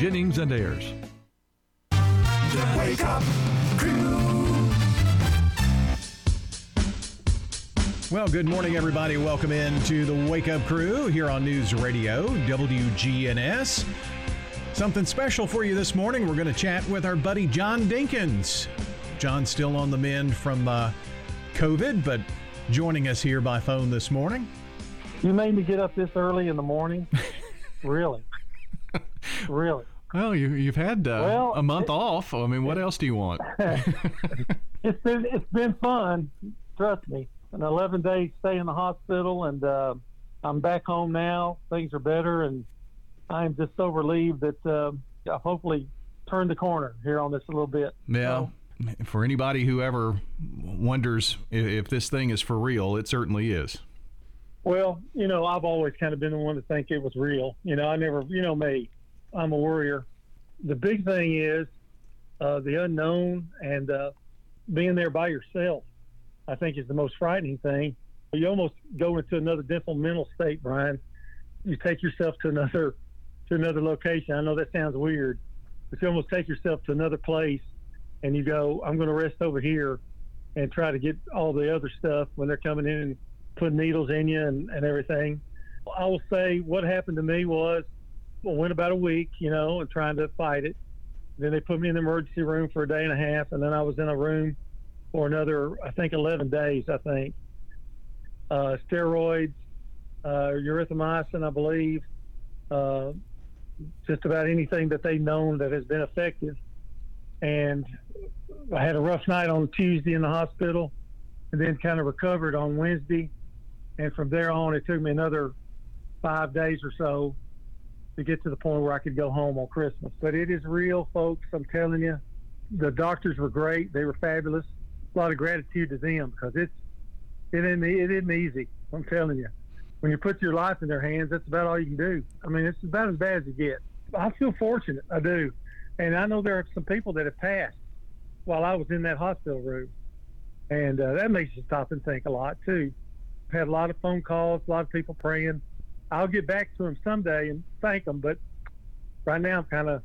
Jennings and Ayers. The Wake Up Crew. Well, good morning, everybody. Welcome into the Wake Up Crew here on News Radio WGNS. Something special for you this morning. We're going to chat with our buddy John Dinkins. John's still on the mend from uh, COVID, but joining us here by phone this morning. You made me get up this early in the morning. really, really. Well, you, you've had uh, Well, a month it- off. I mean, what else do you want? It's been it's been fun. Trust me. An 11 day stay in the hospital, and uh, I'm back home now. Things are better, and I'm just so relieved that uh, I've hopefully turned the corner here on this a little bit. Yeah. For anybody who ever wonders if, if this thing is for real, it certainly is. Well, you know, I've always kind of been the one to think it was real. You know, I never, you know me, I'm a worrier. The big thing is uh, the unknown and uh, being there by yourself. I think is the most frightening thing. You almost go into another different mental state, Brian. You take yourself to another to another location. I know that sounds weird, but you almost take yourself to another place, and you go, "I'm going to rest over here," and try to get all the other stuff when they're coming in and putting needles in you and, and everything. I will say what happened to me was went about a week, you know, and trying to fight it. Then they put me in the emergency room for a day and a half, and then I was in a room for another, I think, 11 days, I think. Uh, steroids, uh, erythromycin, I believe, uh, just about anything that they've known that has been effective. And I had a rough night on Tuesday in the hospital and then kind of recovered on Wednesday. And from there on, it took me another five days or so to get to the point where I could go home on Christmas. But it is real, folks. I'm telling you. The doctors were great. They were fabulous. A lot of gratitude to them because it's it isn't it isn't easy. I'm telling you. When you put your life in their hands, that's about all you can do. I mean, it's about as bad as it gets. I feel fortunate. I do, and I know there are some people that have passed while I was in that hospital room, and uh, that makes you stop and think a lot too. Had a lot of phone calls, a lot of people praying. I'll get back to them someday and thank them, but right now I'm kind of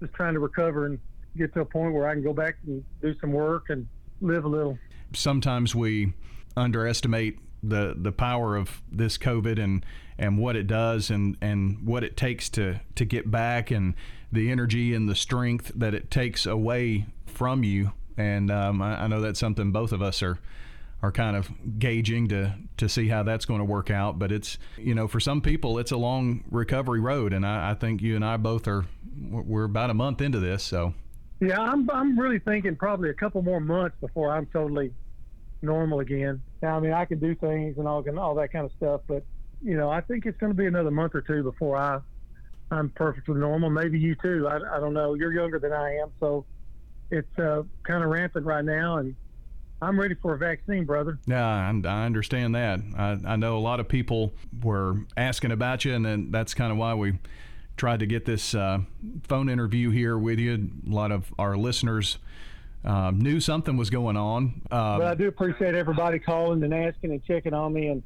just trying to recover and get to a point where I can go back and do some work and live a little. sometimes we underestimate the the power of this COVID and and what it does and and what it takes to to get back and the energy and the strength that it takes away from you. And um, I, I know that's something both of us are are kind of gauging to to see how that's going to work out. But it's you know for some people it's a long recovery road, and I, I think you and I both are we're about a month into this, so. Yeah, I'm I'm really thinking probably a couple more months before I'm totally normal again. Now, I mean, I can do things and all and all that kind of stuff, but you know, I think it's going to be another month or two before I I'm perfectly normal. Maybe you too. I, I don't know. You're younger than I am, so it's uh, kind of rampant right now, and I'm ready for a vaccine, brother. Yeah, I, I understand that. I, I know a lot of people were asking about you, and then that's kind of why we tried to get this uh, phone interview here with you. A lot of our listeners um, knew something was going on. Um, But I do appreciate everybody calling and asking and checking on me, and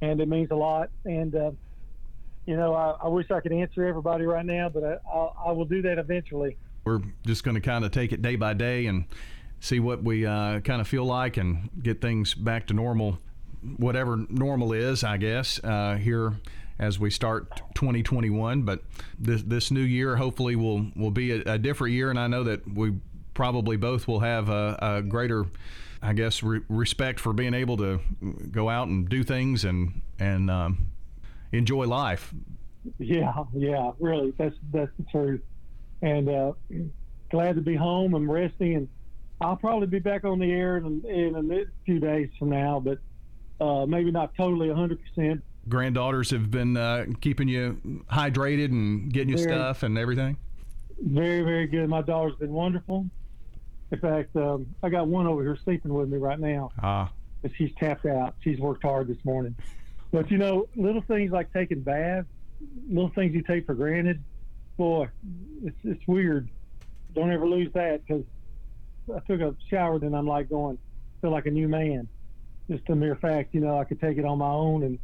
and it means a lot. And uh, you know, I, I wish I could answer everybody right now, but I, I, I will do that eventually. we're just going to kind of take it day by day and see what we uh, kind of feel like and get things back to normal, whatever normal is, I guess, uh, here as we start 2021. But this this new year hopefully will will be a, a different year, and I know that we probably both will have a, a greater. I guess re- respect for being able to go out and do things and and um, enjoy life. Yeah, yeah, really, that's that's the truth. And uh, glad to be home. I'm resting, and I'll probably be back on the air in, in a few days from now, but uh, maybe not totally 100 percent. Granddaughters have been uh, keeping you hydrated and getting you Very. stuff and everything. Very, very good. My daughter's been wonderful. In fact, um, I got one over here sleeping with me right now. Ah, but she's tapped out. She's worked hard this morning. But you know, little things like taking baths, little things you take for granted, boy, it's it's weird. Don't ever lose that because I took a shower, then I'm like going, feel like a new man. Just a mere fact, you know, I could take it on my own and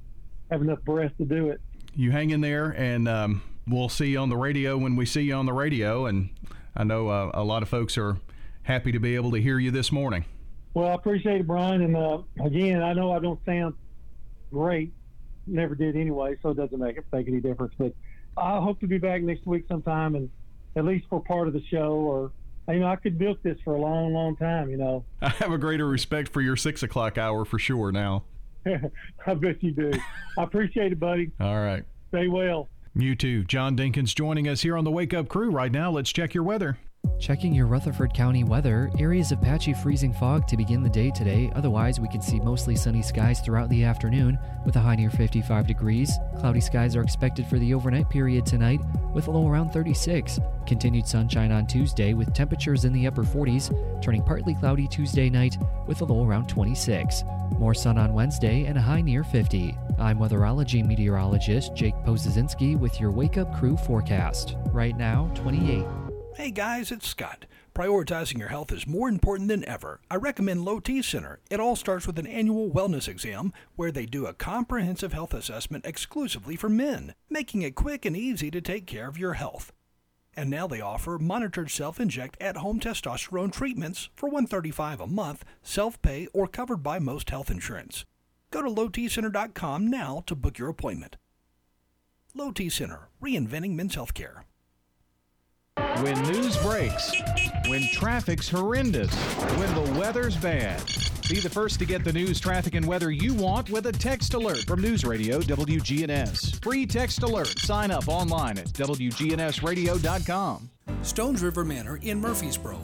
have enough breath to do it. you hang in there, and um, we'll see you on the radio when we see you on the radio. And I know uh, a lot of folks are happy to be able to hear you this morning. Well, I appreciate it, Brian. And uh, again, I know I don't sound great, never did anyway, so it doesn't make it make any difference. But I hope to be back next week sometime, and at least for part of the show, or you know, I could milk this for a long, long time. You know, I have a greater respect for your six o'clock hour for sure now. I bet you do. I appreciate it, buddy. All right. Stay well. You too. John Dinkins joining us here on the Wake Up Crew right now. Let's check your weather. Checking your Rutherford County weather, areas of patchy freezing fog to begin the day today. Otherwise, we can see mostly sunny skies throughout the afternoon with a high near 55 degrees. Cloudy skies are expected for the overnight period tonight with a low around 36. Continued sunshine on Tuesday with temperatures in the upper 40s, turning partly cloudy Tuesday night with a low around 26. More sun on Wednesday and a high near 50. I'm weatherology meteorologist Jake Pozesinski with your Wake Up Crew forecast. Right now, 28. Hey guys, it's Scott. Prioritizing your health is more important than ever. I recommend Low T Center. It all starts with an annual wellness exam where they do a comprehensive health assessment exclusively for men, making it quick and easy to take care of your health. And now they offer monitored self-inject at-home testosterone treatments for 135 a month, self-pay or covered by most health insurance. Go to lowtcenter.com now to book your appointment. Low T Center, reinventing men's healthcare. When news breaks, when traffic's horrendous, when the weather's bad. Be the first to get the news, traffic, and weather you want with a text alert from News Radio WGNS. Free text alert. Sign up online at WGNSradio.com. Stones River Manor in Murfreesboro.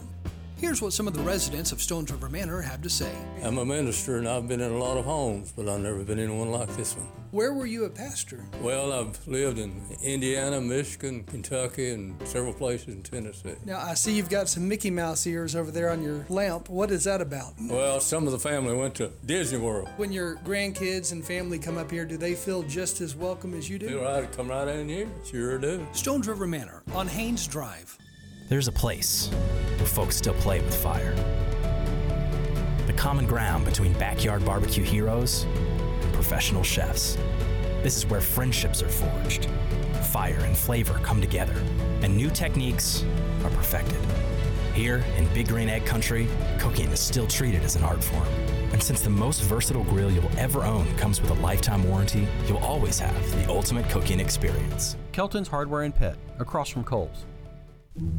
Here's what some of the residents of Stones River Manor have to say. I'm a minister and I've been in a lot of homes, but I've never been in one like this one. Where were you a pastor? Well, I've lived in Indiana, Michigan, Kentucky, and several places in Tennessee. Now, I see you've got some Mickey Mouse ears over there on your lamp. What is that about? Well, some of the family went to Disney World. When your grandkids and family come up here, do they feel just as welcome as you do? Feel right, come right in here. Sure do. Stones River Manor on Haynes Drive. There's a place where folks still play with fire. The common ground between backyard barbecue heroes and professional chefs. This is where friendships are forged, fire and flavor come together, and new techniques are perfected. Here in Big Green Egg Country, cooking is still treated as an art form. And since the most versatile grill you'll ever own comes with a lifetime warranty, you'll always have the ultimate cooking experience. Kelton's Hardware and Pet, across from Kohl's.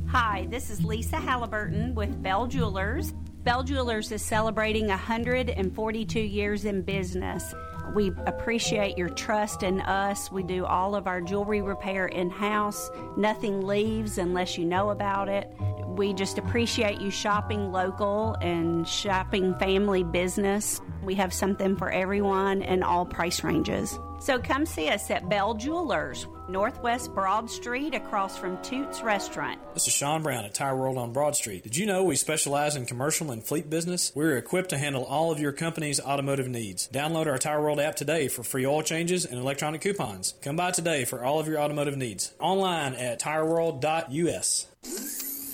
Hi, this is Lisa Halliburton with Bell Jewelers. Bell Jewelers is celebrating 142 years in business. We appreciate your trust in us. We do all of our jewelry repair in house. Nothing leaves unless you know about it. We just appreciate you shopping local and shopping family business. We have something for everyone and all price ranges. So come see us at Bell Jewelers, Northwest Broad Street, across from Toots Restaurant. This is Sean Brown at Tire World on Broad Street. Did you know we specialize in commercial and fleet business? We're equipped to handle all of your company's automotive needs. Download our Tire World app today for free oil changes and electronic coupons. Come by today for all of your automotive needs. Online at tireworld.us.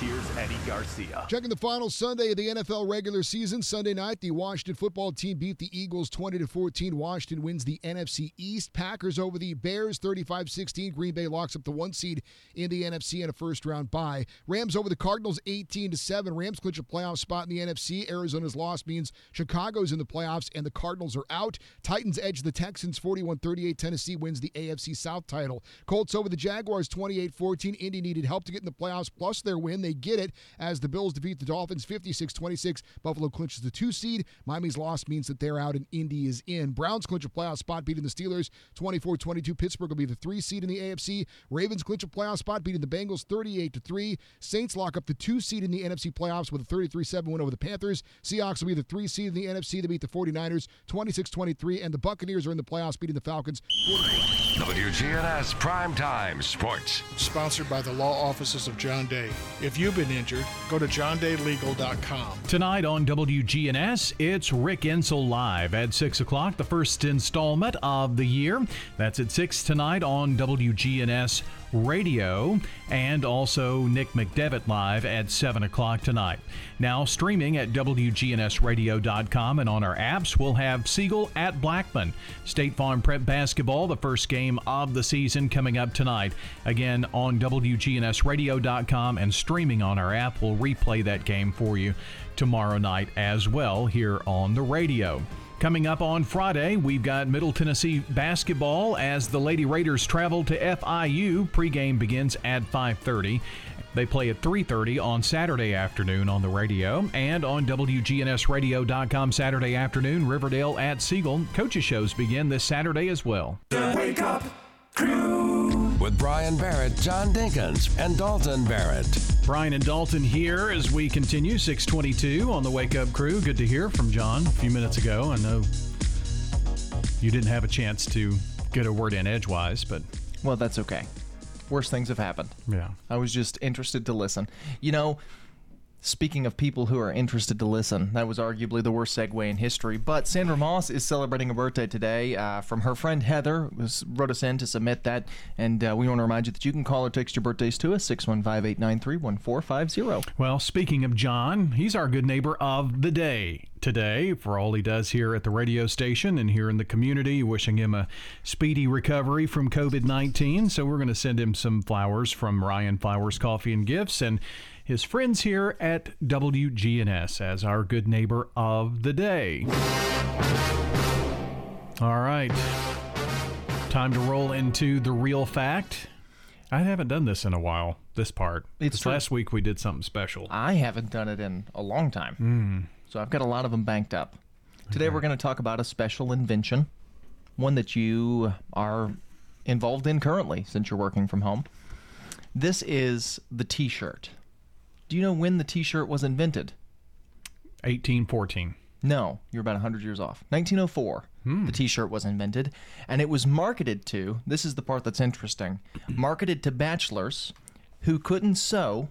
here's Eddie Garcia. Checking the final Sunday of the NFL regular season. Sunday night, the Washington football team beat the Eagles 20 to 14. Washington wins the NFC East. Packers over the Bears 35-16. Green Bay locks up the one seed in the NFC and a first round bye. Rams over the Cardinals 18 to 7. Rams clinch a playoff spot in the NFC. Arizona's loss means Chicago's in the playoffs and the Cardinals are out. Titans edge the Texans 41-38. Tennessee wins the AFC South title. Colts over the Jaguars 28-14. Indy needed help to get in the playoffs plus their win. They get it as the Bills defeat the Dolphins 56-26. Buffalo clinches the two seed. Miami's loss means that they're out and Indy is in. Browns clinch a playoff spot beating the Steelers 24-22. Pittsburgh will be the three seed in the AFC. Ravens clinch a playoff spot beating the Bengals 38-3. Saints lock up the two seed in the NFC playoffs with a 33-7 win over the Panthers. Seahawks will be the three seed in the NFC. to beat the 49ers 26-23 and the Buccaneers are in the playoffs beating the Falcons WGNS Primetime Sports. Sponsored by the law offices of John Day. If you've been injured, go to johndaylegal.com. Tonight on WGNS, it's Rick Ensel Live at 6 o'clock, the first installment of the year. That's at 6 tonight on WGNS Radio, and also Nick McDevitt live at 7 o'clock tonight. Now, streaming at WGNSradio.com and on our apps, we'll have Siegel at Blackman. State Farm Prep Basketball, the first game of the season coming up tonight. Again, on WGNSradio.com and streaming on our app, we'll replay that game for you tomorrow night as well here on the radio. Coming up on Friday, we've got Middle Tennessee basketball as the Lady Raiders travel to FIU. Pregame begins at 5:30. They play at 3:30 on Saturday afternoon on the radio and on WGNSradio.com Saturday afternoon. Riverdale at Siegel. Coaches shows begin this Saturday as well. Wake up crew with Brian Barrett, John Dinkins, and Dalton Barrett. Brian and Dalton here as we continue 622 on the Wake Up Crew. Good to hear from John a few minutes ago. I know you didn't have a chance to get a word in edgewise, but Well, that's okay. Worse things have happened. Yeah. I was just interested to listen. You know, speaking of people who are interested to listen, that was arguably the worst segue in history. But Sandra Moss is celebrating a birthday today uh, from her friend Heather, who wrote us in to submit that. And uh, we want to remind you that you can call or text your birthdays to us, 615 893 1450. Well, speaking of John, he's our good neighbor of the day today for all he does here at the radio station and here in the community. Wishing him a speedy recovery from COVID 19. So, we're going to send him some flowers from Ryan Flowers Coffee and Gifts and his friends here at WGNS as our good neighbor of the day. All right. Time to roll into the real fact. I haven't done this in a while, this part. It's last week we did something special. I haven't done it in a long time. Mm. So I've got a lot of them banked up. Today we're going to talk about a special invention, one that you are involved in currently since you're working from home. This is the t shirt. Do you know when the t shirt was invented? 1814. No, you're about 100 years off. 1904, hmm. the t shirt was invented, and it was marketed to this is the part that's interesting marketed to bachelors who couldn't sew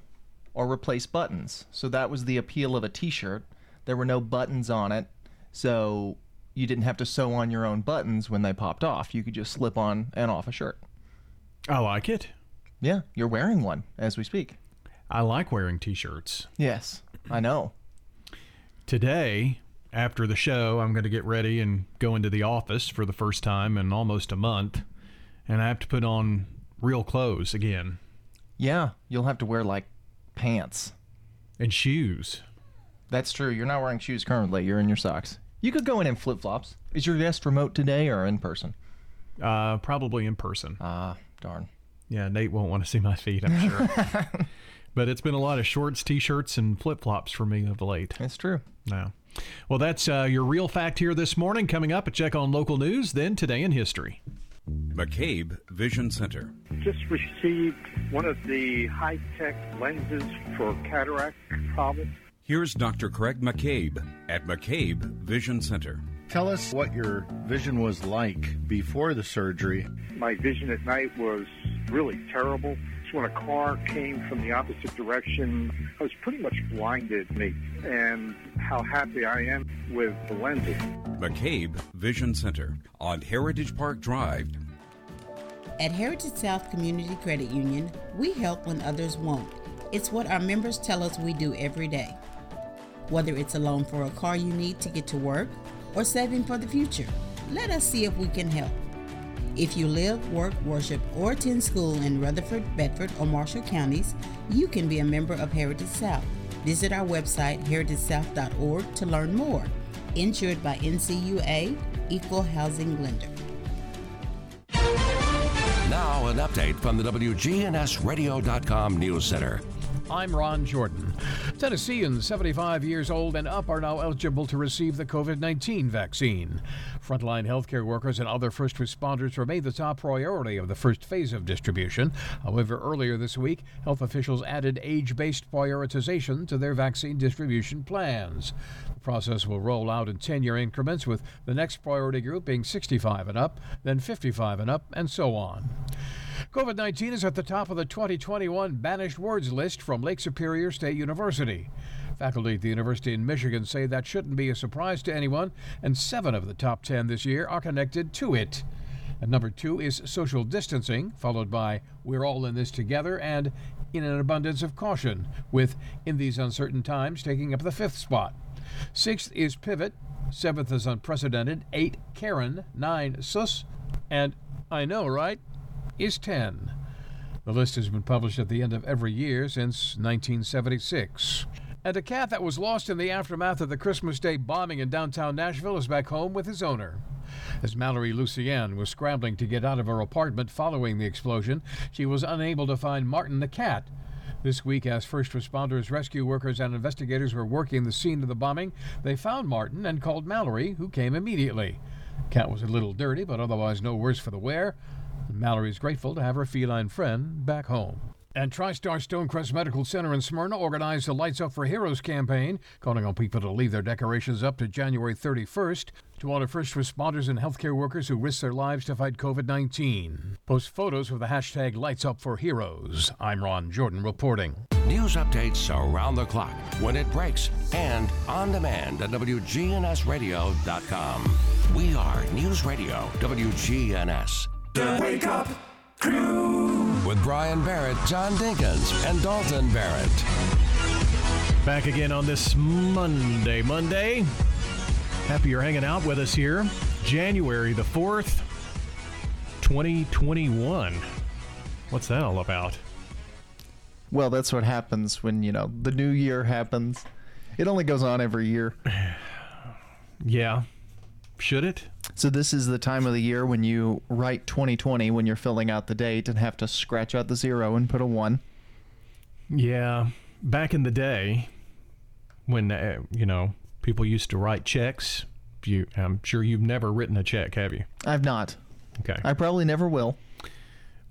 or replace buttons. So that was the appeal of a t shirt. There were no buttons on it, so you didn't have to sew on your own buttons when they popped off. You could just slip on and off a shirt. I like it. Yeah, you're wearing one as we speak. I like wearing t shirts. Yes, I know. Today, after the show, I'm going to get ready and go into the office for the first time in almost a month. And I have to put on real clothes again. Yeah, you'll have to wear like pants and shoes. That's true. You're not wearing shoes currently. You're in your socks. You could go in in flip flops. Is your guest remote today or in person? Uh, probably in person. Ah, darn. Yeah, Nate won't want to see my feet, I'm sure. but it's been a lot of shorts, t-shirts, and flip-flops for me of late. That's true. No. Well, that's uh, your real fact here this morning. Coming up, a check on local news, then today in history. McCabe Vision Center. Just received one of the high tech lenses for cataract problem. Here's Dr. Craig McCabe at McCabe Vision Center. Tell us what your vision was like before the surgery. My vision at night was really terrible. So when a car came from the opposite direction, I was pretty much blinded. Me and how happy I am with the lenses. McCabe Vision Center on Heritage Park Drive. At Heritage South Community Credit Union, we help when others won't. It's what our members tell us we do every day. Whether it's a loan for a car you need to get to work or saving for the future, let us see if we can help. If you live, work, worship, or attend school in Rutherford, Bedford, or Marshall counties, you can be a member of Heritage South. Visit our website, heritagesouth.org, to learn more. Insured by NCUA, Equal Housing Lender. Now, an update from the WGNSradio.com News Center. I'm Ron Jordan. Tennesseans 75 years old and up are now eligible to receive the COVID 19 vaccine. Frontline healthcare workers and other first responders remain the top priority of the first phase of distribution. However, earlier this week, health officials added age based prioritization to their vaccine distribution plans. The process will roll out in 10 year increments, with the next priority group being 65 and up, then 55 and up, and so on. COVID 19 is at the top of the 2021 banished words list from Lake Superior State University. Faculty at the University in Michigan say that shouldn't be a surprise to anyone, and seven of the top 10 this year are connected to it. At number two is Social Distancing, followed by We're All in This Together and In an Abundance of Caution, with In These Uncertain Times taking up the fifth spot. Sixth is Pivot. Seventh is Unprecedented. Eight, Karen. Nine, Sus. And I know, right? Is 10. The list has been published at the end of every year since 1976. And a cat that was lost in the aftermath of the Christmas Day bombing in downtown Nashville is back home with his owner. As Mallory Lucienne was scrambling to get out of her apartment following the explosion, she was unable to find Martin the cat. This week, as first responders, rescue workers, and investigators were working the scene of the bombing, they found Martin and called Mallory, who came immediately. Cat was a little dirty, but otherwise no worse for the wear. Mallory's grateful to have her feline friend back home. And TriStar Stonecrest Medical Center in Smyrna organized the Lights Up for Heroes campaign, calling on people to leave their decorations up to January 31st to honor first responders and healthcare workers who risk their lives to fight COVID 19. Post photos with the hashtag Lights Up for Heroes. I'm Ron Jordan reporting. News updates around the clock, when it breaks, and on demand at WGNSradio.com. We are News Radio WGNS. The Wake Up Crew. With Brian Barrett, John Dinkins, and Dalton Barrett. Back again on this Monday. Monday. Happy you're hanging out with us here. January the 4th, 2021. What's that all about? Well, that's what happens when, you know, the new year happens. It only goes on every year. Yeah. Should it? So this is the time of the year when you write 2020 when you're filling out the date and have to scratch out the zero and put a 1. Yeah. Back in the day when uh, you know, people used to write checks, you I'm sure you've never written a check, have you? I've not. Okay. I probably never will.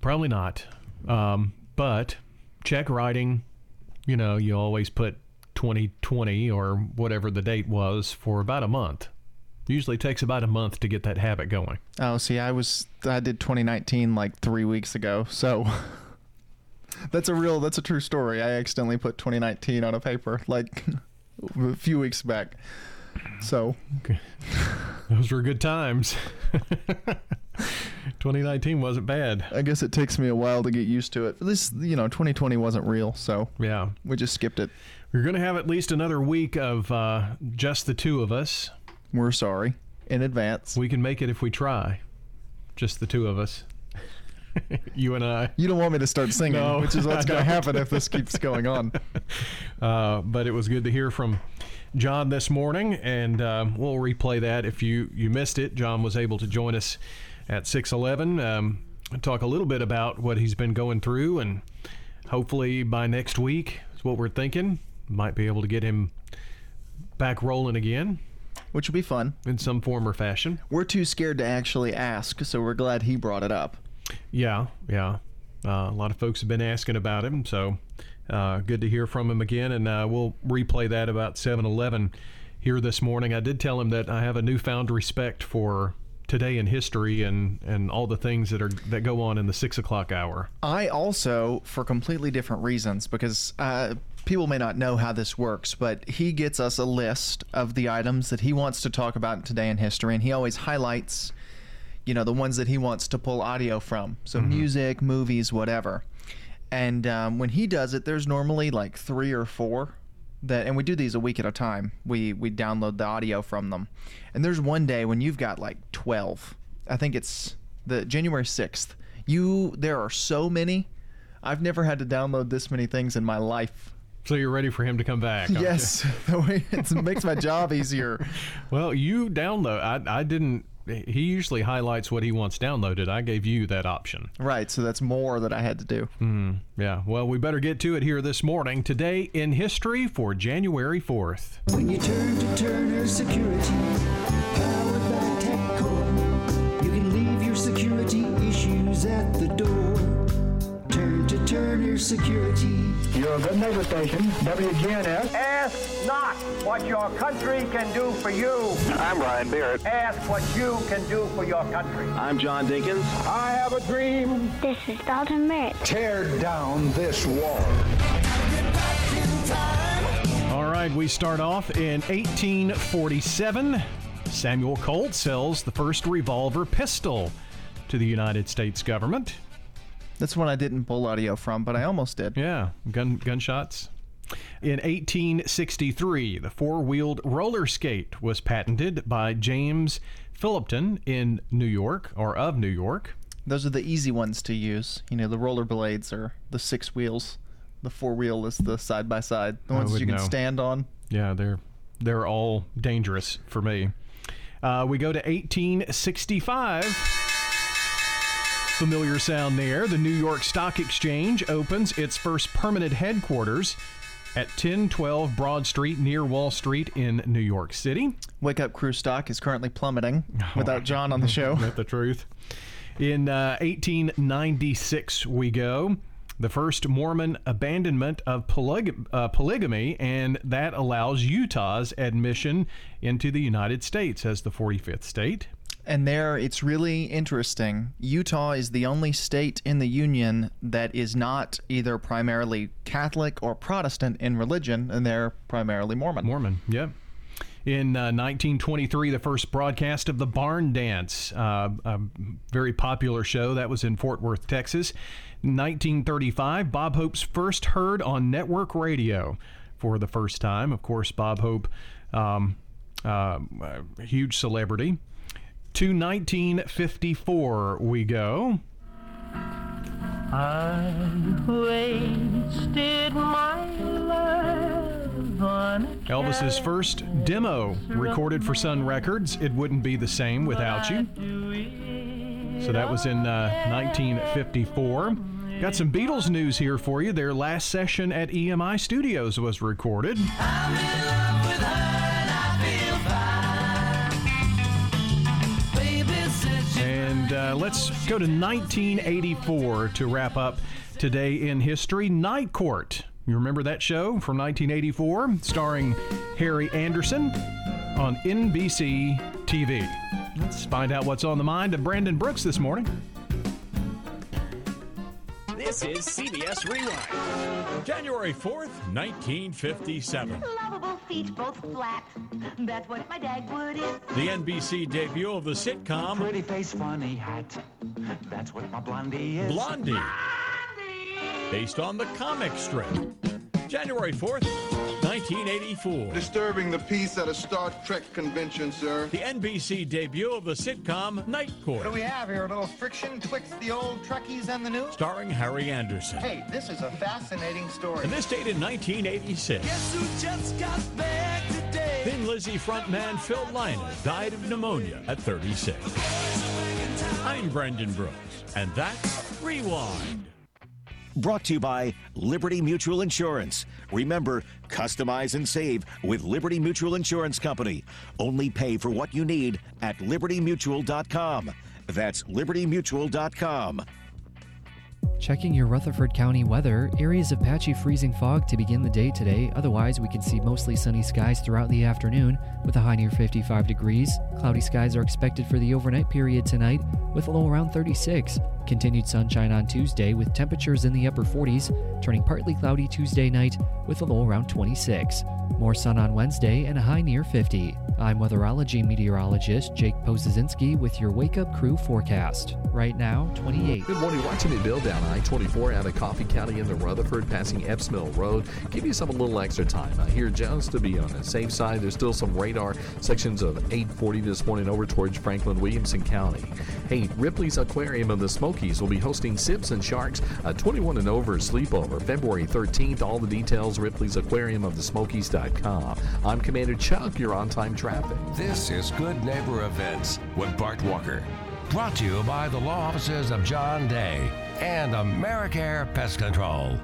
Probably not. Um, but check writing, you know, you always put 2020 or whatever the date was for about a month. Usually takes about a month to get that habit going. Oh, see, I was I did 2019 like 3 weeks ago. So That's a real that's a true story. I accidentally put 2019 on a paper like a few weeks back. So, okay. Those were good times. 2019 wasn't bad. I guess it takes me a while to get used to it. This, you know, 2020 wasn't real, so yeah, we just skipped it. We're going to have at least another week of uh, just the two of us. We're sorry in advance. We can make it if we try. Just the two of us. you and I. You don't want me to start singing, No, which is what's going to happen if this keeps going on. Uh, but it was good to hear from John this morning, and uh, we'll replay that if you you missed it. John was able to join us at 6:11, um, talk a little bit about what he's been going through, and hopefully by next week is what we're thinking. Might be able to get him back rolling again, which will be fun in some form or fashion. We're too scared to actually ask, so we're glad he brought it up. Yeah, yeah. Uh, a lot of folks have been asking about him, so uh, good to hear from him again. And uh, we'll replay that about 7 Eleven here this morning. I did tell him that I have a newfound respect for today in history and, and all the things that are that go on in the six o'clock hour. I also, for completely different reasons, because uh, people may not know how this works, but he gets us a list of the items that he wants to talk about today in history, and he always highlights, you know, the ones that he wants to pull audio from. So Mm-hmm. music, movies, whatever. And um, when he does it, there's normally like three or four that, and we do these a week at a time. We we download the audio from them, and there's one day when you've got like 12. I think it's the January 6th. You there are so many. I've never had to download this many things in my life. So you're ready for him to come back? Yes, it makes my job easier. Well, you download. I, I didn't. He usually highlights what he wants downloaded. I gave you that option. Right, so that's more that I had to do. Mm, yeah. Well, we better get to it here this morning. Today in history for January 4th. When you turn to Turner Security, Turner Security. You're a good neighbor station, WGNS. Ask not what your country can do for you. I'm Ryan Barrett. Ask what you can do for your country. I'm John Dinkins. I have a dream. This is Dalton Merritt. Tear down this wall. All right, we start off in 1847. Samuel Colt sells the first revolver pistol. to the United States government. That's one I didn't pull audio from, but I almost did. Yeah, gun gunshots. In 1863, the four-wheeled roller skate was patented by James Plimpton in New York, or of New York. Those are the easy ones to use. You know, the roller blades are the six wheels. The four wheel is the side by side. The ones you can know. stand on. Yeah, they're they're all dangerous for me. Uh, we go to 1865. Familiar sound there. The New York Stock Exchange opens its first permanent headquarters at 1012 Broad Street near Wall Street in New York City. Wake Up Crew stock is currently plummeting without John on the show. Isn't that the truth? In uh, 1896, we go. The first Mormon abandonment of polyg- uh, polygamy, and that allows Utah's admission into the United States as the 45th state. And there, it's really interesting. Utah is the only state in the Union that is not either primarily Catholic or Protestant in religion, and they're primarily Mormon. Mormon, yeah. In uh, 1923, the first broadcast of the Barn Dance, uh, a very popular show that was in Fort Worth, Texas. 1935, Bob Hope's first heard on network radio for the first time. Of course, Bob Hope, um, uh, a huge celebrity. To 1954, we go. I wasted my love on Elvis's first demo recorded for Sun Records. It wouldn't be the same without you. So that was in uh, 1954. Got some Beatles news here for you. Their last session at EMI Studios was recorded. Uh, let's go to 1984 to wrap up today in history. Night Court. You remember that show from 1984, starring Harry Anderson on NBC TV. Let's find out what's on the mind of Brandon Brooks this morning. This is CBS Rewind. January 4th, 1957. Lovable feet, both flat. That's what my dad would is. The NBC debut of the sitcom Pretty face, funny hat. That's what my blondie is. Blondie, based on the comic strip. January 4th, 1984. Disturbing the peace at a Star Trek convention, sir. The NBC debut of the sitcom Night Court, What do we have here? A little friction twixt the old Trekkies and the new? starring Harry Anderson. Hey, this is a fascinating story. And this date in 1986. Guess who just got back today? Thin Lizzy frontman Phil Lynott died of pneumonia at 36. I'm Brendan Brooks, and that's Rewind. Brought to you by Liberty Mutual Insurance. Remember, customize and save with Liberty Mutual Insurance Company. Only pay for what you need at libertymutual.com. That's libertymutual.com. Checking your Rutherford County weather, areas of patchy freezing fog to begin the day today. Otherwise, we can see mostly sunny skies throughout the afternoon with a high near 55 degrees. Cloudy skies are expected for the overnight period tonight with a low around 36. Continued sunshine on Tuesday with temperatures in the upper 40s, turning partly cloudy Tuesday night with a low around 26. More sun on Wednesday and a high near 50. I'm weatherology meteorologist Jake Pozazinski with your Wake Up Crew forecast. Right now, 28. Good morning. Watching it build down I 24 out of Coffee County into Rutherford, passing Epps Mill Road. Give yourself a little extra time. out here just to be on the safe side. There's still some radar sections of 840 this morning over towards Franklin Williamson County. Hey, Ripley's Aquarium of the Smokies will be hosting Sips and Sharks, a 21 and over sleepover, February 13th. All the details, Ripley's Aquarium of the Smokies.com. I'm Commander Chuck. You're on time traffic. This is Good Neighbor Events with Bart Walker. Brought to you by the law offices of John Day and AmeriCare Pest Control.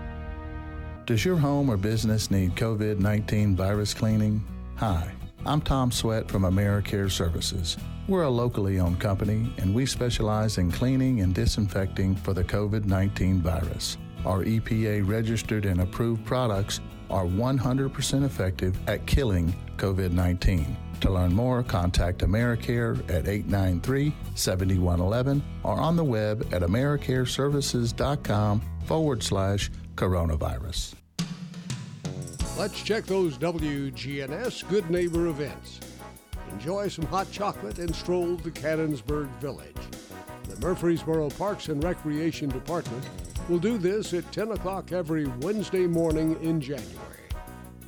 Does your home or business need COVID 19 virus cleaning? Hi, I'm Tom Sweat from AmeriCare Services. We're a locally owned company and we specialize in cleaning and disinfecting for the COVID 19 virus. Our EPA registered and approved products are 100% effective at killing COVID 19. To learn more, contact AmeriCare at 893 7111 or on the web at AmeriCareServices.com forward slash coronavirus. Let's check those WGNS Good Neighbor events. Enjoy some hot chocolate and stroll to Cannonsburgh Village. The Murfreesboro Parks and Recreation Department will do this at 10 o'clock every Wednesday morning in January.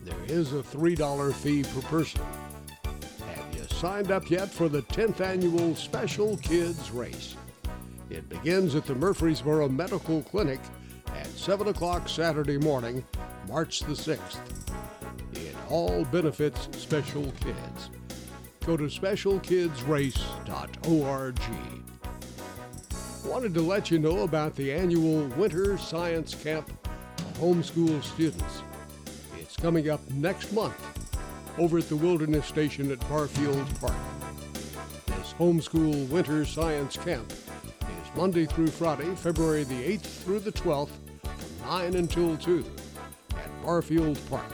There is a $3 fee per person. Signed up yet for the 10th annual Special Kids Race? It begins at the Murfreesboro Medical Clinic at 7 o'clock Saturday morning, March the 6th. It all benefits special kids. Go to specialkidsrace.org. Wanted to let you know about the annual Winter Science Camp for homeschool students. It's coming up next month over at the Wilderness Station at Barfield Park. This homeschool winter science camp is Monday through Friday, February the 8th through the 12th, from 9 until 2 at Barfield Park.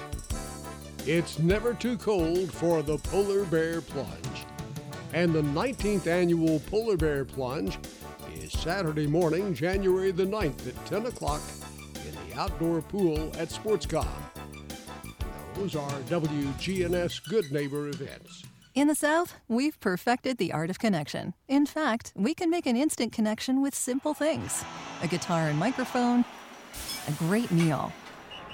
It's never too cold for the Polar Bear Plunge. And the 19th annual Polar Bear Plunge is Saturday morning, January the 9th at 10 o'clock in the outdoor pool at Sportscom. Those are WGNS Good Neighbor events. In the South, we've perfected the art of connection. In fact, we can make an instant connection with simple things a guitar and microphone, a great meal,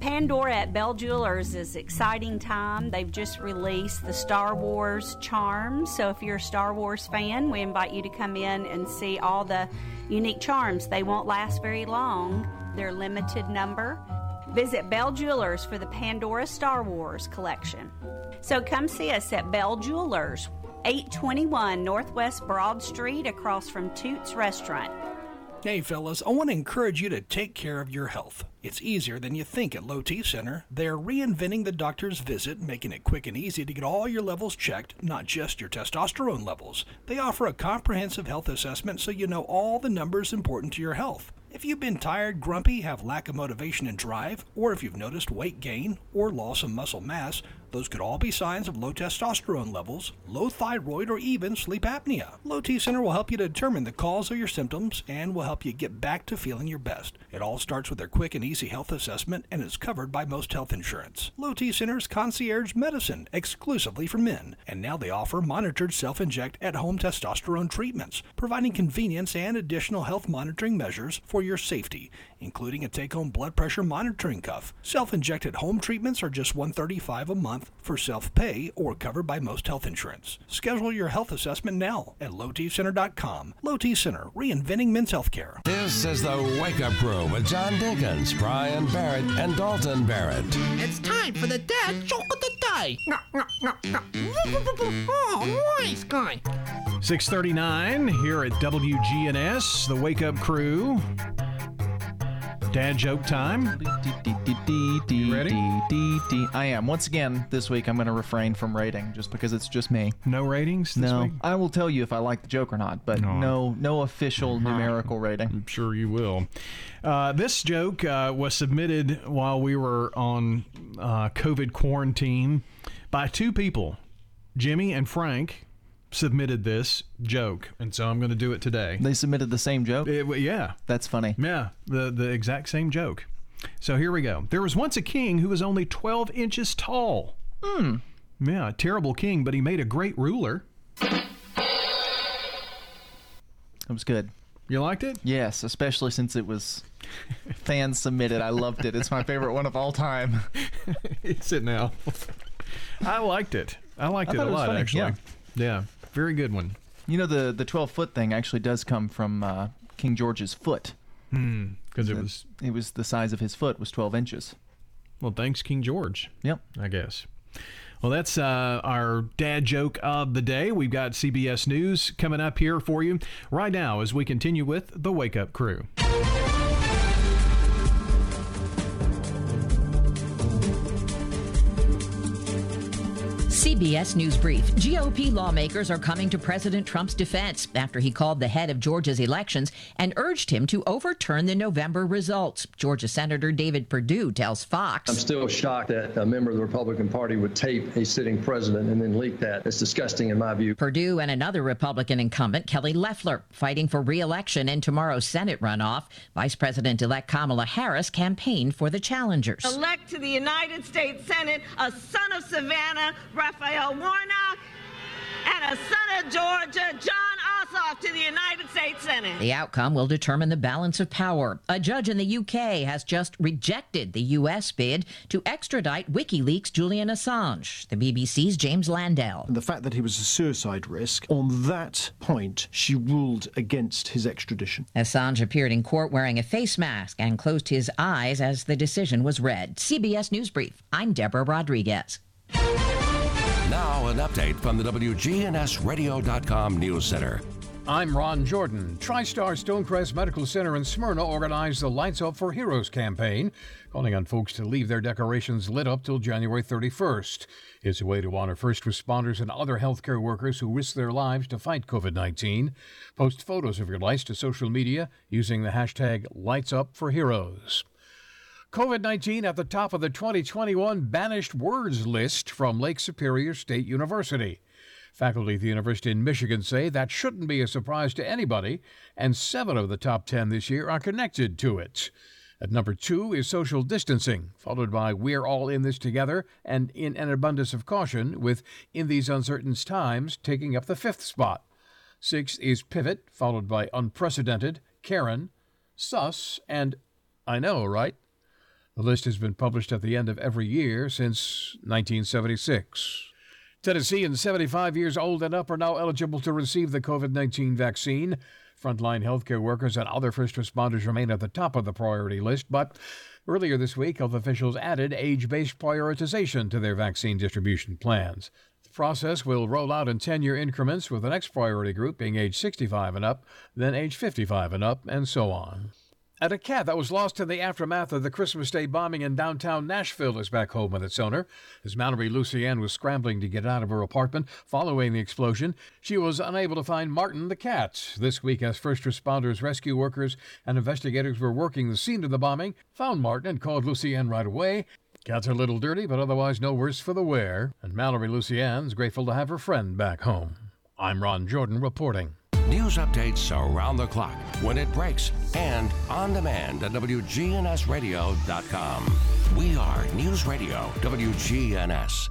Pandora at Bell Jewelers is exciting time. They've just released the Star Wars charms. So if you're a Star Wars fan, we invite you to come in and see all the unique charms. They won't last very long. They're limited number. Visit Bell Jewelers for the Pandora Star Wars collection. So come see us at Bell Jewelers, 821 Northwest Broad Street across from Toots Restaurant. Hey, fellas, I want to encourage you to take care of your health. It's easier than you think at Low T Center. They're reinventing the doctor's visit, making it quick and easy to get all your levels checked, not just your testosterone levels. They offer a comprehensive health assessment so you know all the numbers important to your health. If you've been tired, grumpy, have lack of motivation and drive, or if you've noticed weight gain or loss of muscle mass, those could all be signs of low testosterone levels, low thyroid, or even sleep apnea. Low T Center will help you determine the cause of your symptoms and will help you get back to feeling your best. It all starts with their quick and easy health assessment and is covered by most health insurance. Low T Center's concierge medicine exclusively for men, and now they offer monitored self-inject at-home testosterone treatments, providing convenience and additional health monitoring measures for your safety, including a take-home blood pressure monitoring cuff. Self-injected home treatments are just 135 a month for self-pay or covered by most health insurance. Schedule your health assessment now at lowtcenter.com. Low T Center, reinventing men's healthcare. This is the Wake Up Crew with John Dinkins, Brian Barrett, and Dalton Barrett. It's time for the dad joke of the day. Oh, nice guy. 639 here at WGNS, the Wake Up Crew. Dad joke time. You ready? I am. Once again, this week I'm going to refrain from rating just because it's just me. No ratings this no. week? I will tell you if I like the joke or not, but No. no no official numerical rating. I'm sure you will. Uh, this joke uh, was submitted while we were on uh, COVID quarantine by two people. Jimmy and Frank submitted this joke, and so I'm going to do it today. They submitted the same joke? yeah. That's funny. Yeah, the, the exact same joke. So here we go. There was once a king who was only 12 inches tall. Hmm. Yeah, a terrible king, but he made a great ruler. It was good. You liked it? Yes, especially since it was fan submitted. I loved it. It's my favorite one of all time. Is it now? I liked it. I liked I it a it lot, actually. yeah. yeah, very good one. You know the the 12 foot thing actually does come from uh, King George's foot. Hmm, 'cause it was- it was the size of his foot was 12 inches. Well, thanks, King George. Yep. I guess. Well, that's uh, our dad joke of the day. We've got CBS News coming up here for you right now as we continue with the Wake Up Crew. CBS News Brief. GOP lawmakers are coming to President Trump's defense after he called the head of Georgia's elections and urged him to overturn the November results. Georgia Senator David Perdue tells Fox. I'm still shocked that a member of the Republican Party would tape a sitting president and then leak that. It's disgusting in my view. Perdue and another Republican incumbent, Kelly Loeffler, fighting for re-election in tomorrow's Senate runoff. Vice President-elect Kamala Harris campaigned for the challengers. Elect to the United States Senate a son of Savannah, Raphael Warnock, and a son of Georgia, Jon Ossoff, to the United States Senate. The outcome will determine the balance of power. A judge in the UK has just rejected the U.S. bid to extradite WikiLeaks' Julian Assange. The BBC's James Landale. The fact that he was a suicide risk, on that point, she ruled against his extradition. Assange appeared in court wearing a face mask and closed his eyes as the decision was read. CBS News Brief. I'm Deborah Rodriguez. Now, an update from the WGNSradio.com News Center. I'm Ron Jordan. TriStar Stonecrest Medical Center in Smyrna organized the Lights Up for Heroes campaign, calling on folks to leave their decorations lit up till January 31st. It's a way to honor first responders and other healthcare workers who risk their lives to fight COVID 19. Post photos of your lights to social media using the hashtag Lights Up for Heroes. COVID 19 at the top of the 2021 banished words list from Lake Superior State University. Faculty at the University in Michigan say that shouldn't be a surprise to anybody, and seven of the top 10 this year are connected to it. At number two is social distancing, followed by We're All in This Together and In an Abundance of Caution, with In These Uncertain Times taking up the fifth spot. Sixth is Pivot, followed by Unprecedented, Karen, Sus, and I Know, right? The list has been published at the end of every year since 1976. Tennesseans 75 years old and up are now eligible to receive the COVID 19 vaccine. Frontline healthcare workers and other first responders remain at the top of the priority list, but earlier this week, health officials added age based prioritization to their vaccine distribution plans. The process will roll out in 10 year increments, with the next priority group being age 65 and up, then age 55 and up, and so on. And a cat that was lost in the aftermath of the Christmas Day bombing in downtown Nashville is back home with its owner. As Mallory Lucienne was scrambling to get out of her apartment following the explosion, she was unable to find Martin the cat. This week, as first responders, rescue workers, and investigators were working the scene of the bombing, found Martin and called Lucienne right away. Cats are a little dirty, but otherwise no worse for the wear, and Mallory Lucienne's grateful to have her friend back home. I'm Ron Jordan reporting. News updates around the clock, when it breaks, and on demand at WGNSradio.com. We are News Radio WGNS.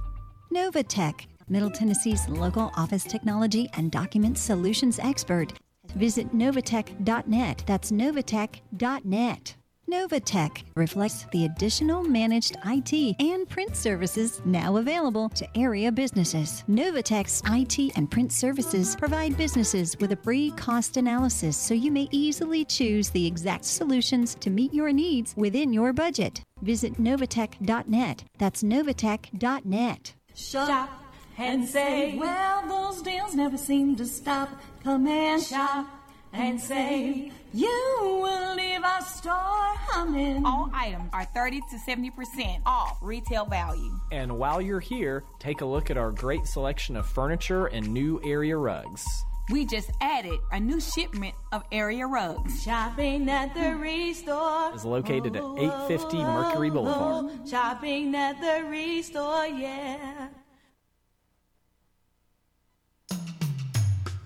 Novatech, Middle Tennessee's local office technology and document solutions expert. Visit novatech.net. That's novatech.net. Novatech reflects the additional managed IT and print services now available to area businesses. Novatech's IT and print services provide businesses with a free cost analysis so you may easily choose the exact solutions to meet your needs within your budget. Visit novatech.net. That's novatech.net. Shop and say, well, those deals never seem to stop. Come and shop and say, you will leave our store humming. All items are 30 to 70% off retail value. And while you're here, take a look at our great selection of furniture and new area rugs. We just added a new shipment of area rugs. Shopping at the hmm. restore is located at 850 Mercury oh, Boulevard. Shopping at the restore, yeah.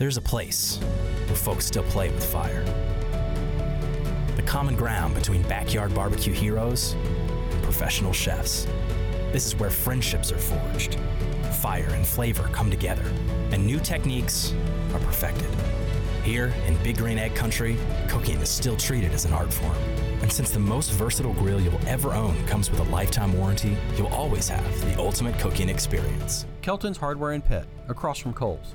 There's a place where folks still play with fire. The common ground between backyard barbecue heroes and professional chefs. This is where friendships are forged, fire and flavor come together, and new techniques are perfected. Here in Big Green Egg Country, cooking is still treated as an art form, and since the most versatile grill you'll ever own comes with a lifetime warranty, you'll always have the ultimate cooking experience. Kelton's Hardware and Pet, across from Kohl's.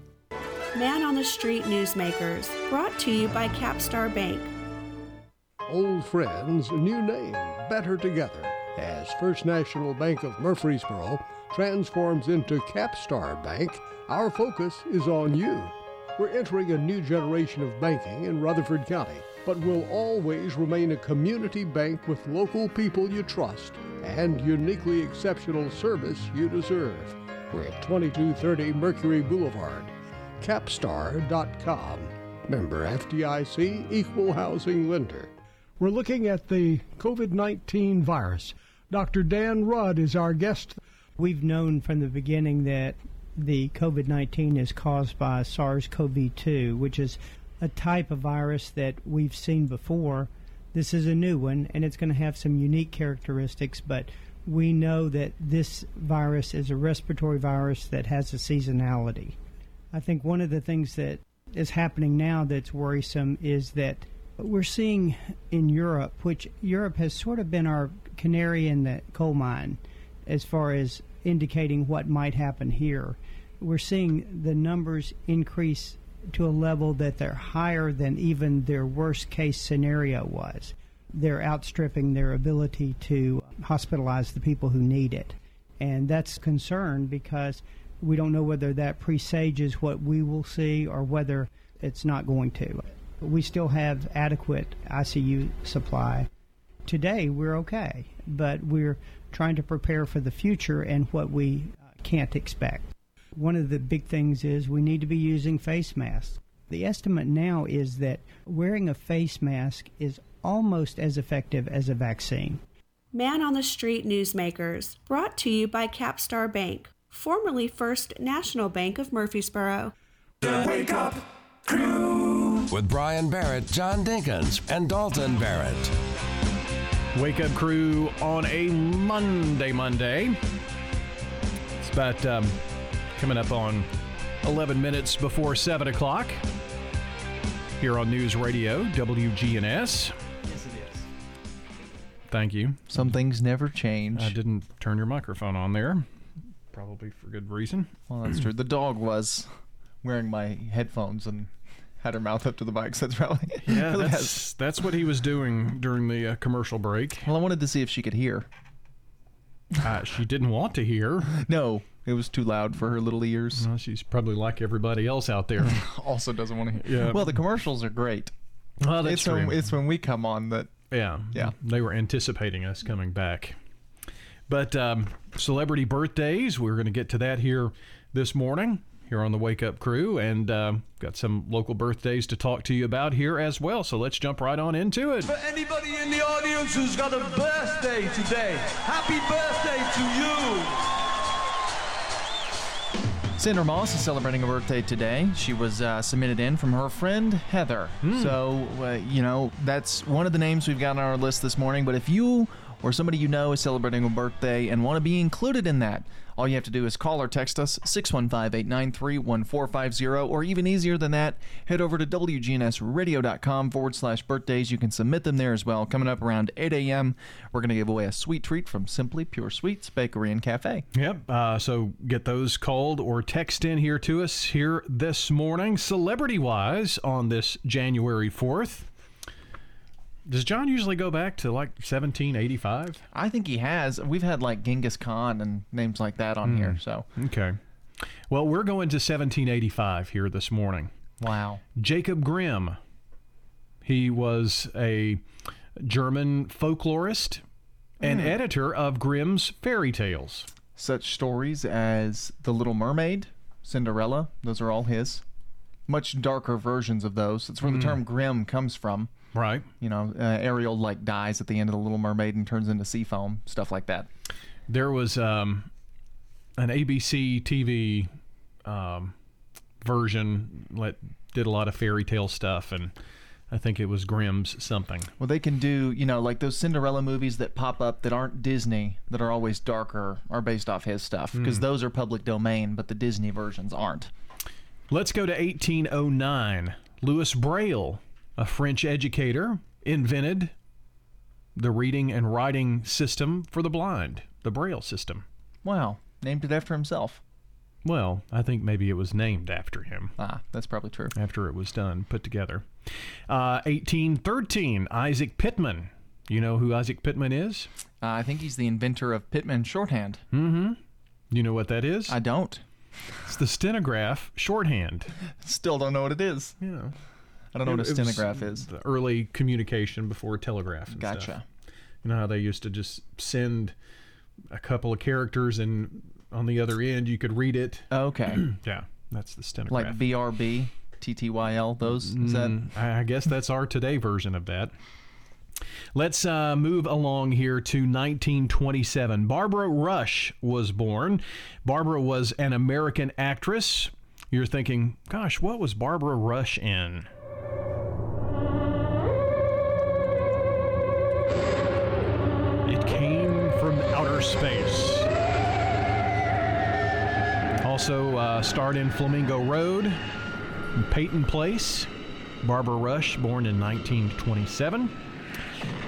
Man on the Street Newsmakers, brought to you by Capstar Bank. Old friends, new name, better together, as First National Bank of Murfreesboro transforms into Capstar Bank. Our focus is on you. We're entering a new generation of banking in Rutherford County, but will always remain a community bank with local people you trust and uniquely exceptional service you deserve. We're at 2230 Mercury Boulevard. Capstar.com. Member FDIC, Equal Housing Lender. We're looking at the COVID 19 virus. Dr. Dan Rudd is our guest. We've known from the beginning that the COVID 19 is caused by SARS CoV 2, which is a type of virus that we've seen before. This is a new one, and it's going to have some unique characteristics, but we know that this virus is a respiratory virus that has a seasonality. I think one of the things that is happening now that's worrisome is that we're seeing in Europe, which Europe has sort of been our canary in the coal mine as far as indicating what might happen here. We're seeing the numbers increase to a level that they're higher than even their worst case scenario was. They're outstripping their ability to hospitalize the people who need it. And that's concern because we don't know whether that presages what we will see or whether it's not going to. We still have adequate ICU supply. Today, we're okay, but we're trying to prepare for the future and what we can't expect. One of the big things is we need to be using face masks. The estimate now is that wearing a face mask is almost as effective as a vaccine. Man on the Street Newsmakers, brought to you by Capstar Bank, formerly First National Bank of Murfreesboro. The Wake Up Crew with Brian Barrett, John Dinkins, and Dalton Barrett. Wake Up Crew on a Monday, Monday. It's about um, coming up on 11 minutes before 7 o'clock here on News Radio, WGNS. Yes, it is. Thank you. Some things never change. I didn't turn your microphone on there. Probably for good reason. Well, that's true. The dog was wearing my headphones and had her mouth up to the mic, so that's probably. Yeah, really that's, that's what he was doing during the uh, commercial break. Well, I wanted to see if she could hear. Uh, she didn't want to hear. No, it was too loud for her little ears. Well, she's probably like everybody else out there. also doesn't want to hear. Yeah. Well, the commercials are great. Well, that's it's when, it's when we come on that. Yeah. Yeah. They were anticipating us coming back. But um, celebrity birthdays, we're going to get to that here this morning, here on the Wake Up Crew, and um, got some local birthdays to talk to you about here as well. So let's jump right on into it. For anybody in the audience who's got a birthday today, happy birthday to you. Sandra Moss is celebrating a birthday today. She was uh, submitted in from her friend Heather. So, uh, you know, that's one of the names we've got on our list this morning. But if you or somebody you know is celebrating a birthday and want to be included in that, all you have to do is call or text us 615-893-1450 or even easier than that, head over to wgnsradio.com forward slash birthdays. You can submit them there as well. Coming up around 8 a.m., we're going to give away a sweet treat from Simply Pure Sweets Bakery and Cafe. Yep. Uh, so get those called or text in here to us here this morning, celebrity wise, on this January 4th. Does John usually go back to like 1785? I think he has. We've had like Genghis Khan and names like that on here. So Okay. Well, we're going to 1785 here this morning. Wow. Jacob Grimm. He was a German folklorist and Hmm. editor of Grimm's fairy tales. such stories as The Little Mermaid, Cinderella, those are all his. Much darker versions of those. That's where Mm. the term grim comes from. Right. You know, uh, Ariel like dies at the end of the Little Mermaid and turns into sea foam, stuff like that. There was um, an ABC TV um, version that did a lot of fairy tale stuff, and I think it was Grimm's something. Well, they can do, you know, like those Cinderella movies that pop up that aren't Disney, that are always darker, are based off his stuff because Mm. those are public domain, but the Disney versions aren't. Let's go to 1809. Louis Braille, a French educator, invented the reading and writing system for the blind, the Braille system. Wow, named it after himself. Well, I think maybe it was named after him. Ah, that's probably true. After it was done, put together. Uh, 1813, Isaac Pitman. You know who Isaac Pitman is? Uh, I think he's the inventor of Pitman shorthand. Mm-hmm. You know what that is? I don't. It's the stenograph shorthand. Still don't know what it is. Yeah. I don't know what a It- it was stenograph is. The early communication before telegraph. Gotcha. Stuff. You know how they used to just send a couple of characters and on the other end you could read it. Okay. yeah, that's the stenograph. Like BRB, TTYL, those? Is that? Mm, I I guess that's our today version of that. Let's uh, move along here to 1927. Barbara Rush was born. Barbara was an American actress. You're thinking, gosh, what was Barbara Rush in? It came from outer space. Also uh, starred in Flamingo Road, Peyton Place. Barbara Rush, born in 1927.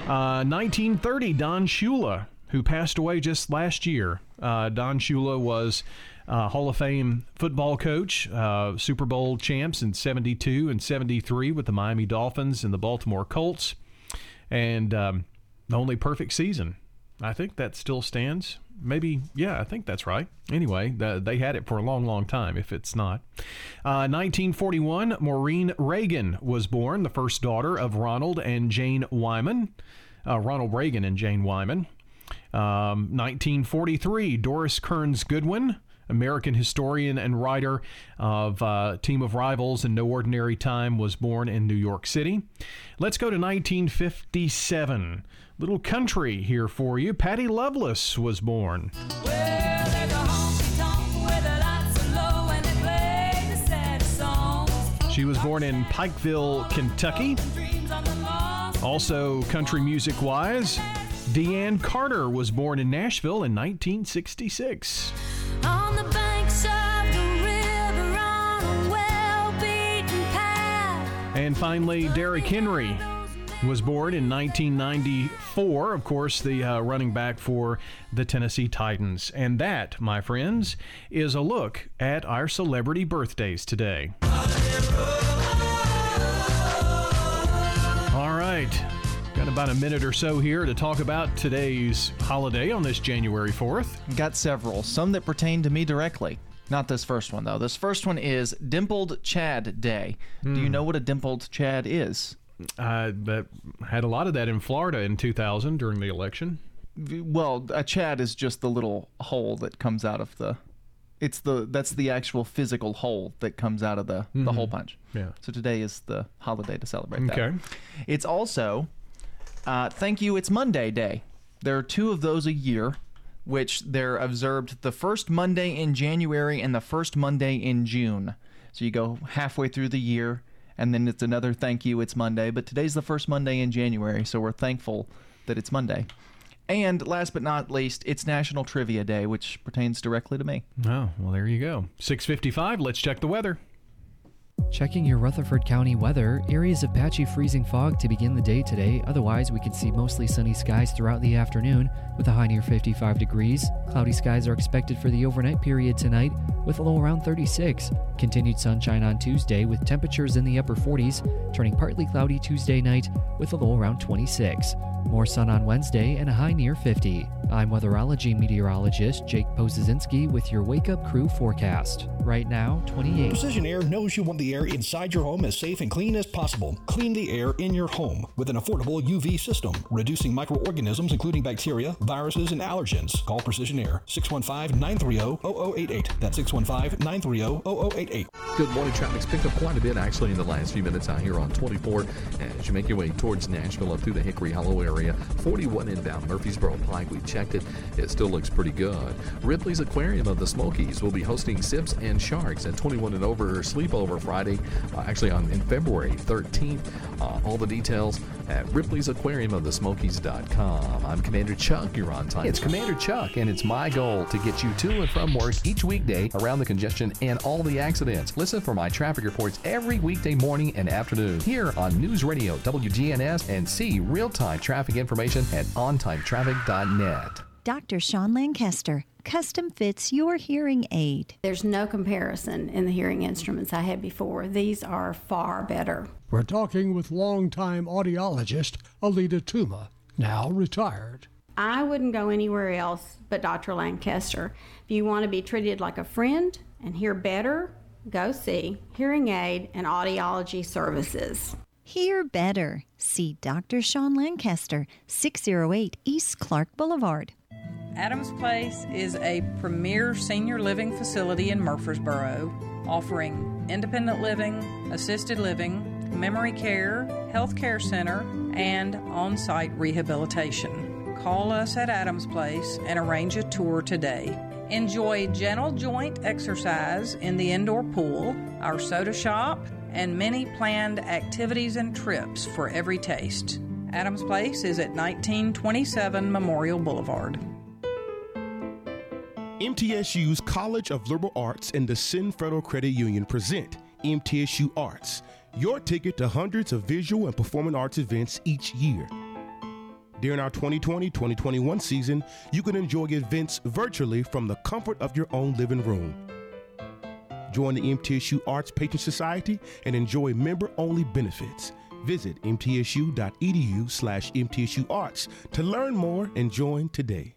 Uh, 1930, Don Shula, who passed away just last year. Uh, Don Shula was uh, Hall of Fame football coach, uh, Super Bowl champs in 72 and 73 with the Miami Dolphins and the Baltimore Colts. And um, the only perfect season. I think that still stands. Maybe, yeah, I think that's right. Anyway, the, they had it for a long, long time, if it's not. Uh, 1941, Maureen Reagan was born, the first daughter of Ronald and Jane Wyman. Uh, Ronald Reagan and Jane Wyman. Um, 1943, Doris Kearns Goodwin, American historian and writer of uh, Team of Rivals and No Ordinary Time, was born in New York City. Let's go to 1957. Little country here for you. Patty Loveless was born. She was born in Pikeville, Kentucky. Also, country music wise, Deana Carter was born in Nashville in 1966. On the banks of the river on a well-beaten path. And finally, Derrick Henry was born in 1994. Of course, the uh, running back for the Tennessee Titans. And that, my friends, is a look at our celebrity birthdays today. All right. About a minute or so here to talk about today's holiday on this January 4th. Got several, some that pertain to me directly. Not this first one, though. This first one is Dimpled Chad Day. Do you Hmm. know what a dimpled Chad is? I that had a lot of that in Florida in 2000 during the election. Well, a Chad is just the little hole that comes out of the. It's the that's the actual physical hole that comes out of the the Mhm. hole punch. Yeah. So today is the holiday to celebrate that. Okay. It's also uh, Thank You It's Monday Day. There are two of those a year, which they're observed the first Monday in January and the first Monday in June. So you go halfway through the year, and then it's another Thank You It's Monday. But today's the first Monday in January, so we're thankful that it's Monday. And last but not least, it's National Trivia Day, which pertains directly to me. Oh, well, there you go. 655, let's check the weather. Checking your Rutherford County weather, areas of patchy freezing fog to begin the day today. Otherwise, we could see mostly sunny skies throughout the afternoon with a high near 55 degrees. Cloudy skies are expected for the overnight period tonight with a low around 36. Continued sunshine on Tuesday with temperatures in the upper 40s, turning partly cloudy Tuesday night with a low around 26. More sun on Wednesday and a high near 50. I'm weatherology meteorologist Jake Pozesinski with your Wake Up Crew forecast. Right now, 28. Precision Air knows you want the air inside your home as safe and clean as possible. Clean the air in your home with an affordable UV system, reducing microorganisms including bacteria, viruses, and allergens. Call Precision Air 615 930 0088. That's 615 930 0088. Good morning. Traffic's picked up quite a bit actually in the last few minutes out here on 24 as you make your way towards Nashville up through the Hickory Hollow area. 41 inbound Murfreesboro Pike. We checked it. It still looks pretty good. Ripley's Aquarium of the Smokies will be hosting Sips and Sharks at 21 and over sleepover Friday, uh, actually on in February 13th. Uh, all the details at Ripley's Aquarium of the Smokies.com. I'm Commander Chuck. You're on time. It's Commander Chuck, and it's my goal to get you to and from work each weekday around the congestion and all the accidents. Listen for my traffic reports every weekday morning and afternoon here on News Radio WGNS and see real time traffic information at ontimetraffic.net. Dr. Sean Lancaster custom fits your hearing aid. There's no comparison in the hearing instruments I had before. These are far better. We're talking with longtime audiologist Alita Tuma, now retired. I wouldn't go anywhere else but Dr. Lancaster. If you want to be treated like a friend and hear better, go see Hearing Aid and Audiology Services. Hear better. See Dr. Sean Lancaster, 608 East Clark Boulevard. Adams Place is a premier senior living facility in Murfreesboro, offering independent living, assisted living, memory care, health care center, and on site rehabilitation. Call us at Adams Place and arrange a tour today. Enjoy gentle joint exercise in the indoor pool, our soda shop, and many planned activities and trips for every taste. Adams Place is at 1927 Memorial Boulevard. MTSU's College of Liberal Arts and Ascend Federal Credit Union present MTSU Arts, your ticket to hundreds of visual and performing arts events each year. During our 2020 2021 season, you can enjoy events virtually from the comfort of your own living room. Join the MTSU Arts Patron Society and enjoy member only benefits. Visit mtsu.edu slash mtsuarts to learn more and join today.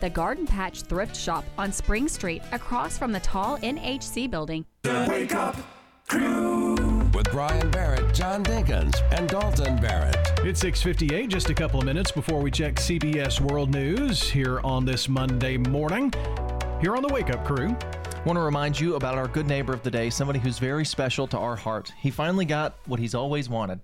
The Garden Patch Thrift Shop on Spring Street, across from the tall NHC building. The Wake Up Crew with Brian Barrett, John Dinkins, and Dalton Barrett. It's 6:58, just a couple of minutes before we check CBS World News here on this Monday morning. Here on the Wake Up Crew. Want to remind you about our good neighbor of the day, somebody who's very special to our heart. He finally got what he's always wanted.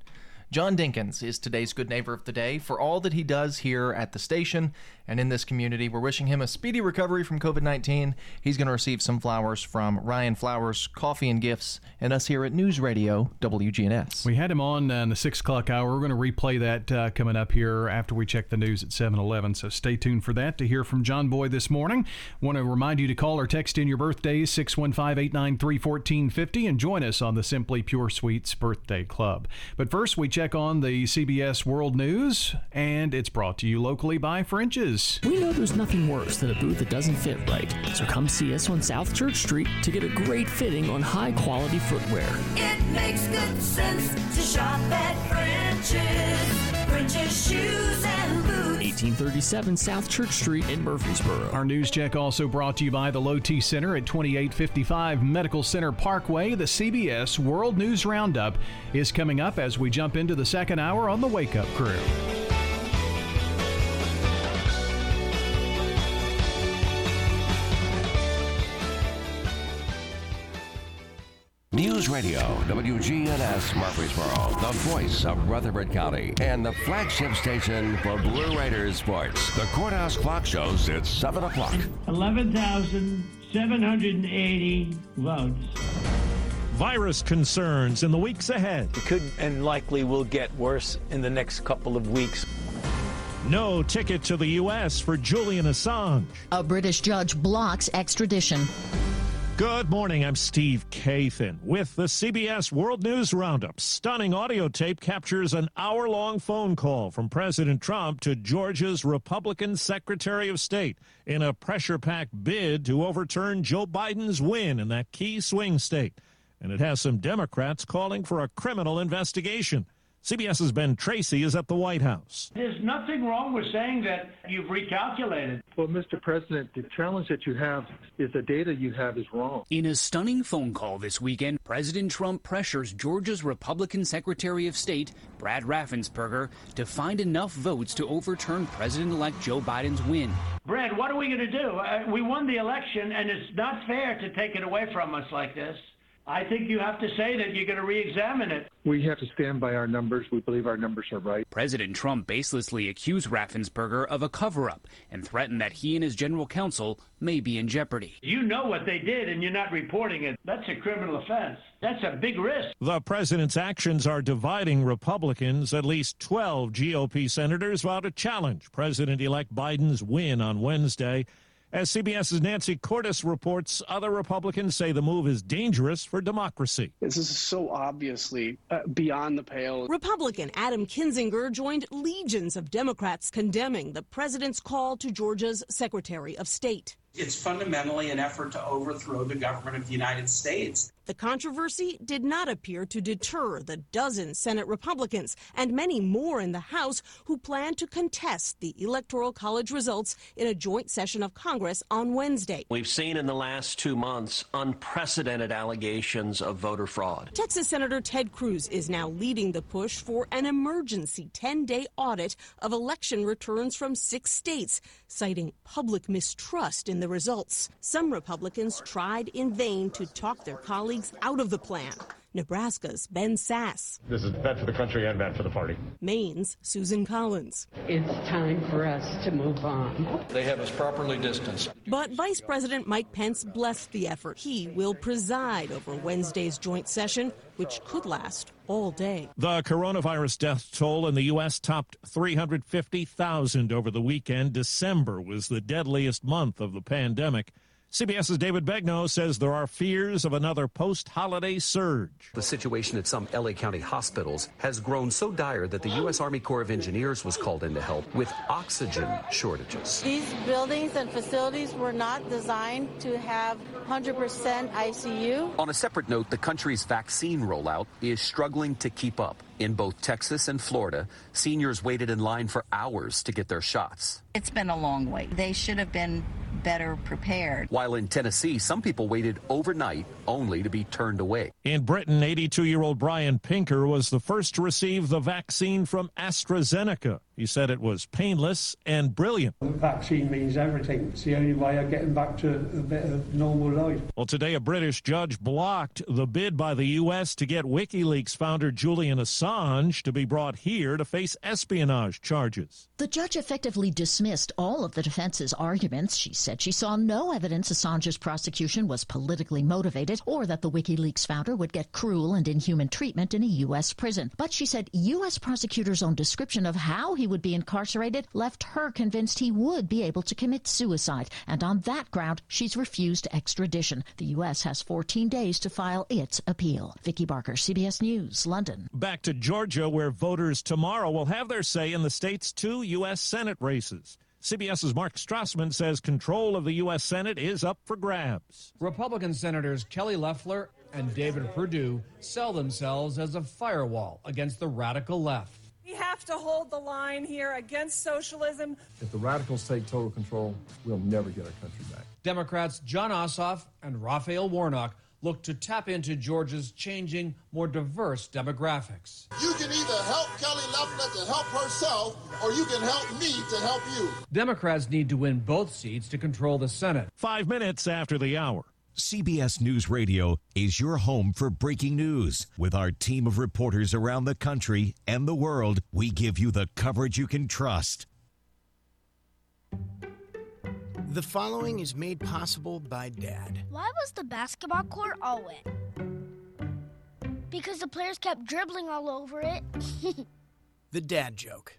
John Dinkins is today's good neighbor of the day for all that he does here at the station and in this community. We're wishing him a speedy recovery from COVID 19. He's going to receive some flowers from Ryan Flowers Coffee and Gifts and us here at News Radio WGNS. We had him on uh, in the six o'clock hour. We're going to replay that uh, coming up here after we check the news at 7 11. So stay tuned for that to hear from John Boy this morning. Want to remind you to call or text in your birthdays 615 893 1450 and join us on the Simply Pure Sweets Birthday Club. But first, we check on the CBS World News, and it's brought to you locally by French's. We know there's nothing worse than a boot that doesn't fit right, so come see us on South Church Street to get a great fitting on high quality footwear. It makes good sense to shop at French's. French's shoes and boots. 1837 South Church Street in Murfreesboro. Our news check also brought to you by the Low T Center at 2855 Medical Center Parkway. The CBS World News Roundup is coming up as we jump into the second hour on the Wake Up Crew. News Radio, WGNS Murfreesboro, the voice of Rutherford County, and the flagship station for Blue Raiders sports. The Courthouse Clock shows it's 7 o'clock. 11,780 votes. Virus concerns in the weeks ahead. It could and likely will get worse in the next couple of weeks. No ticket to the U.S. for Julian Assange. A British judge blocks extradition. Good morning. I'm Steve Kathan with the CBS World News Roundup. Stunning audio tape captures an hour long phone call from President Trump to Georgia's Republican Secretary of State in a pressure packed bid to overturn Joe Biden's win in that key swing state. And it has some Democrats calling for a criminal investigation. CBS's Ben Tracy is at the White House. There's nothing wrong with saying that you've recalculated. Well, Mr. President, the challenge that you have is the data you have is wrong. In a stunning phone call this weekend, President Trump pressures Georgia's Republican Secretary of State, Brad Raffensperger, to find enough votes to overturn President elect Joe Biden's win. Brad, what are we going to do? Uh, we won the election, and it's not fair to take it away from us like this. I think you have to say that you're going to re examine it. We have to stand by our numbers. We believe our numbers are right. President Trump baselessly accused Raffensperger of a cover up and threatened that he and his general counsel may be in jeopardy. You know what they did and you're not reporting it. That's a criminal offense. That's a big risk. The president's actions are dividing Republicans. At least 12 GOP senators vowed to challenge President elect Biden's win on Wednesday. As CBS's Nancy Cordes reports, other Republicans say the move is dangerous for democracy. This is so obviously uh, beyond the pale. Republican Adam Kinzinger joined legions of Democrats condemning the president's call to Georgia's Secretary of State. It's fundamentally an effort to overthrow the government of the United States. The controversy did not appear to deter the dozen Senate Republicans and many more in the House who plan to contest the Electoral College results in a joint session of Congress on Wednesday. We've seen in the last two months unprecedented allegations of voter fraud. Texas Senator Ted Cruz is now leading the push for an emergency 10 day audit of election returns from six states, citing public mistrust in the results. Some Republicans tried in vain to talk their colleagues out of the plan. Nebraska's Ben Sasse. This is bad for the country and bad for the party. Maine's Susan Collins. It's time for us to move on. They have us properly distanced. But Vice President Mike Pence blessed the effort. He will preside over Wednesday's joint session, which could last all day. The coronavirus death toll in the U.S. topped 350,000 over the weekend. December was the deadliest month of the pandemic. CBS's David Begnaud says there are fears of another post holiday surge. The situation at some LA County hospitals has grown so dire that the U.S. Army Corps of Engineers was called in to help with oxygen shortages. These buildings and facilities were not designed to have 100% ICU. On a separate note, the country's vaccine rollout is struggling to keep up. In both Texas and Florida, seniors waited in line for hours to get their shots. It's been a long wait. They should have been better prepared. While in Tennessee, some people waited overnight only to be turned away. In Britain, 82 year old Brian Pinker was the first to receive the vaccine from AstraZeneca. He said it was painless and brilliant. The vaccine means everything. It's the only way of getting back to a bit of normal life. Well, today a British judge blocked the bid by the U.S. to get WikiLeaks founder Julian Assange to be brought here to face espionage charges. The judge effectively dismissed all of the defense's arguments. She said she saw no evidence Assange's prosecution was politically motivated or that the WikiLeaks founder would get cruel and inhuman treatment in a U.S. prison. But she said U.S. prosecutors' own description of how he would be incarcerated left her convinced he would be able to commit suicide. And on that ground, she's refused extradition. The U.S. has 14 days to file its appeal. Vicki Barker, CBS News, London. Back to Georgia, where voters tomorrow will have their say in the state's two U.S. Senate races. CBS's Mark Strassman says control of the U.S. Senate is up for grabs. Republican Senators Kelly Loeffler and David Perdue sell themselves as a firewall against the radical left. We have to hold the line here against socialism. If the radicals take total control, we'll never get our country back. Democrats Jon Ossoff and Raphael Warnock look to tap into Georgia's changing, more diverse demographics. You can either help Kelly Loeffler to help herself, or you can help me to help you. Democrats need to win both seats to control the Senate. Five minutes after the hour. CBS News Radio is your home for breaking news. With our team of reporters around the country and the world, we give you the coverage you can trust. The following is made possible by Dad. Why was the basketball court all wet? Because the players kept dribbling all over it. the Dad Joke.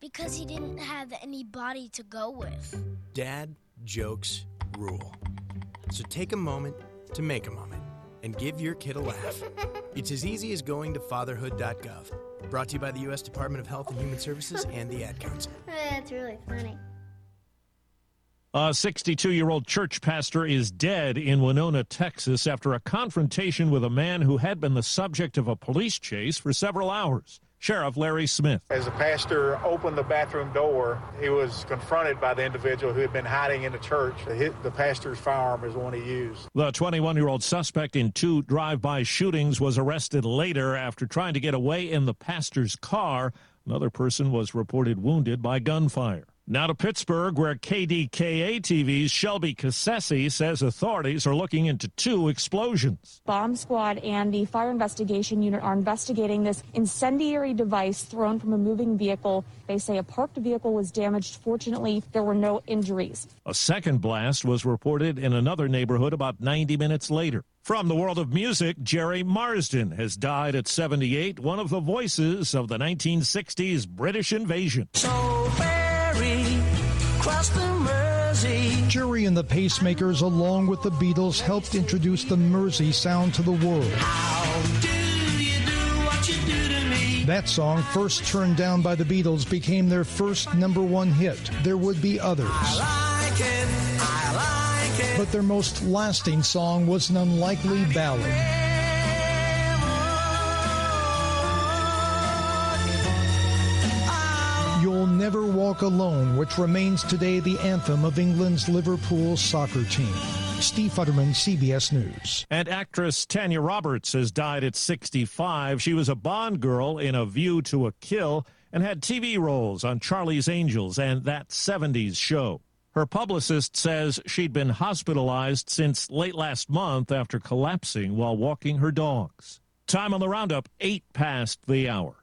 Because he didn't have any body to go with. Dad jokes rule. So take a moment to make a moment and give your kid a laugh. it's as easy as going to fatherhood.gov. Brought to you by the U.S. Department of Health and Human Services and the Ad Council. That's really funny. A 62 year old church pastor is dead in Winona, Texas, after a confrontation with a man who had been the subject of a police chase for several hours. Sheriff Larry Smith. As the pastor opened the bathroom door, he was confronted by the individual who had been hiding in the church. The pastor's firearm is the one he used. The 21 year old suspect in two drive by shootings was arrested later after trying to get away in the pastor's car. Another person was reported wounded by gunfire. Now to Pittsburgh, where KDKA TV's Shelby Cassesi says authorities are looking into two explosions. Bomb squad and the fire investigation unit are investigating this incendiary device thrown from a moving vehicle. They say a parked vehicle was damaged. Fortunately, there were no injuries. A second blast was reported in another neighborhood about 90 minutes later. From the world of music, Gerry Marsden has died at 78, one of the voices of the 1960s British invasion. So Gerry and the Pacemakers, along with the Beatles, helped introduce the Mersey sound to the world. That song, first turned down by the Beatles, became their first number one hit. There would be others. Like it, like but their most lasting song was an unlikely ballad. Never Walk Alone, which remains today the anthem of England's Liverpool soccer team. Steve Futterman, CBS News. And actress Tanya Roberts has died at 65. She was a Bond girl in A View to a Kill and had TV roles on Charlie's Angels and That 70s Show. Her publicist says she'd been hospitalized since late last month after collapsing while walking her dogs. Time on the roundup, 8 past the hour.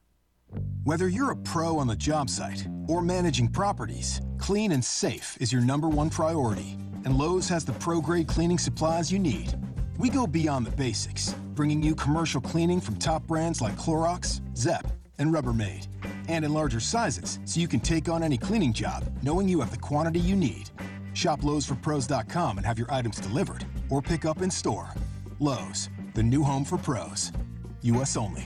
Whether you're a pro on the job site or managing properties, clean and safe is your number one priority. And Lowe's has the pro grade cleaning supplies you need. We go beyond the basics, bringing you commercial cleaning from top brands like Clorox, Zep, and Rubbermaid, and in larger sizes so you can take on any cleaning job knowing you have the quantity you need. Shop Lowe'sForPros.com and have your items delivered or pick up in store. Lowe's, the new home for pros. U.S. only.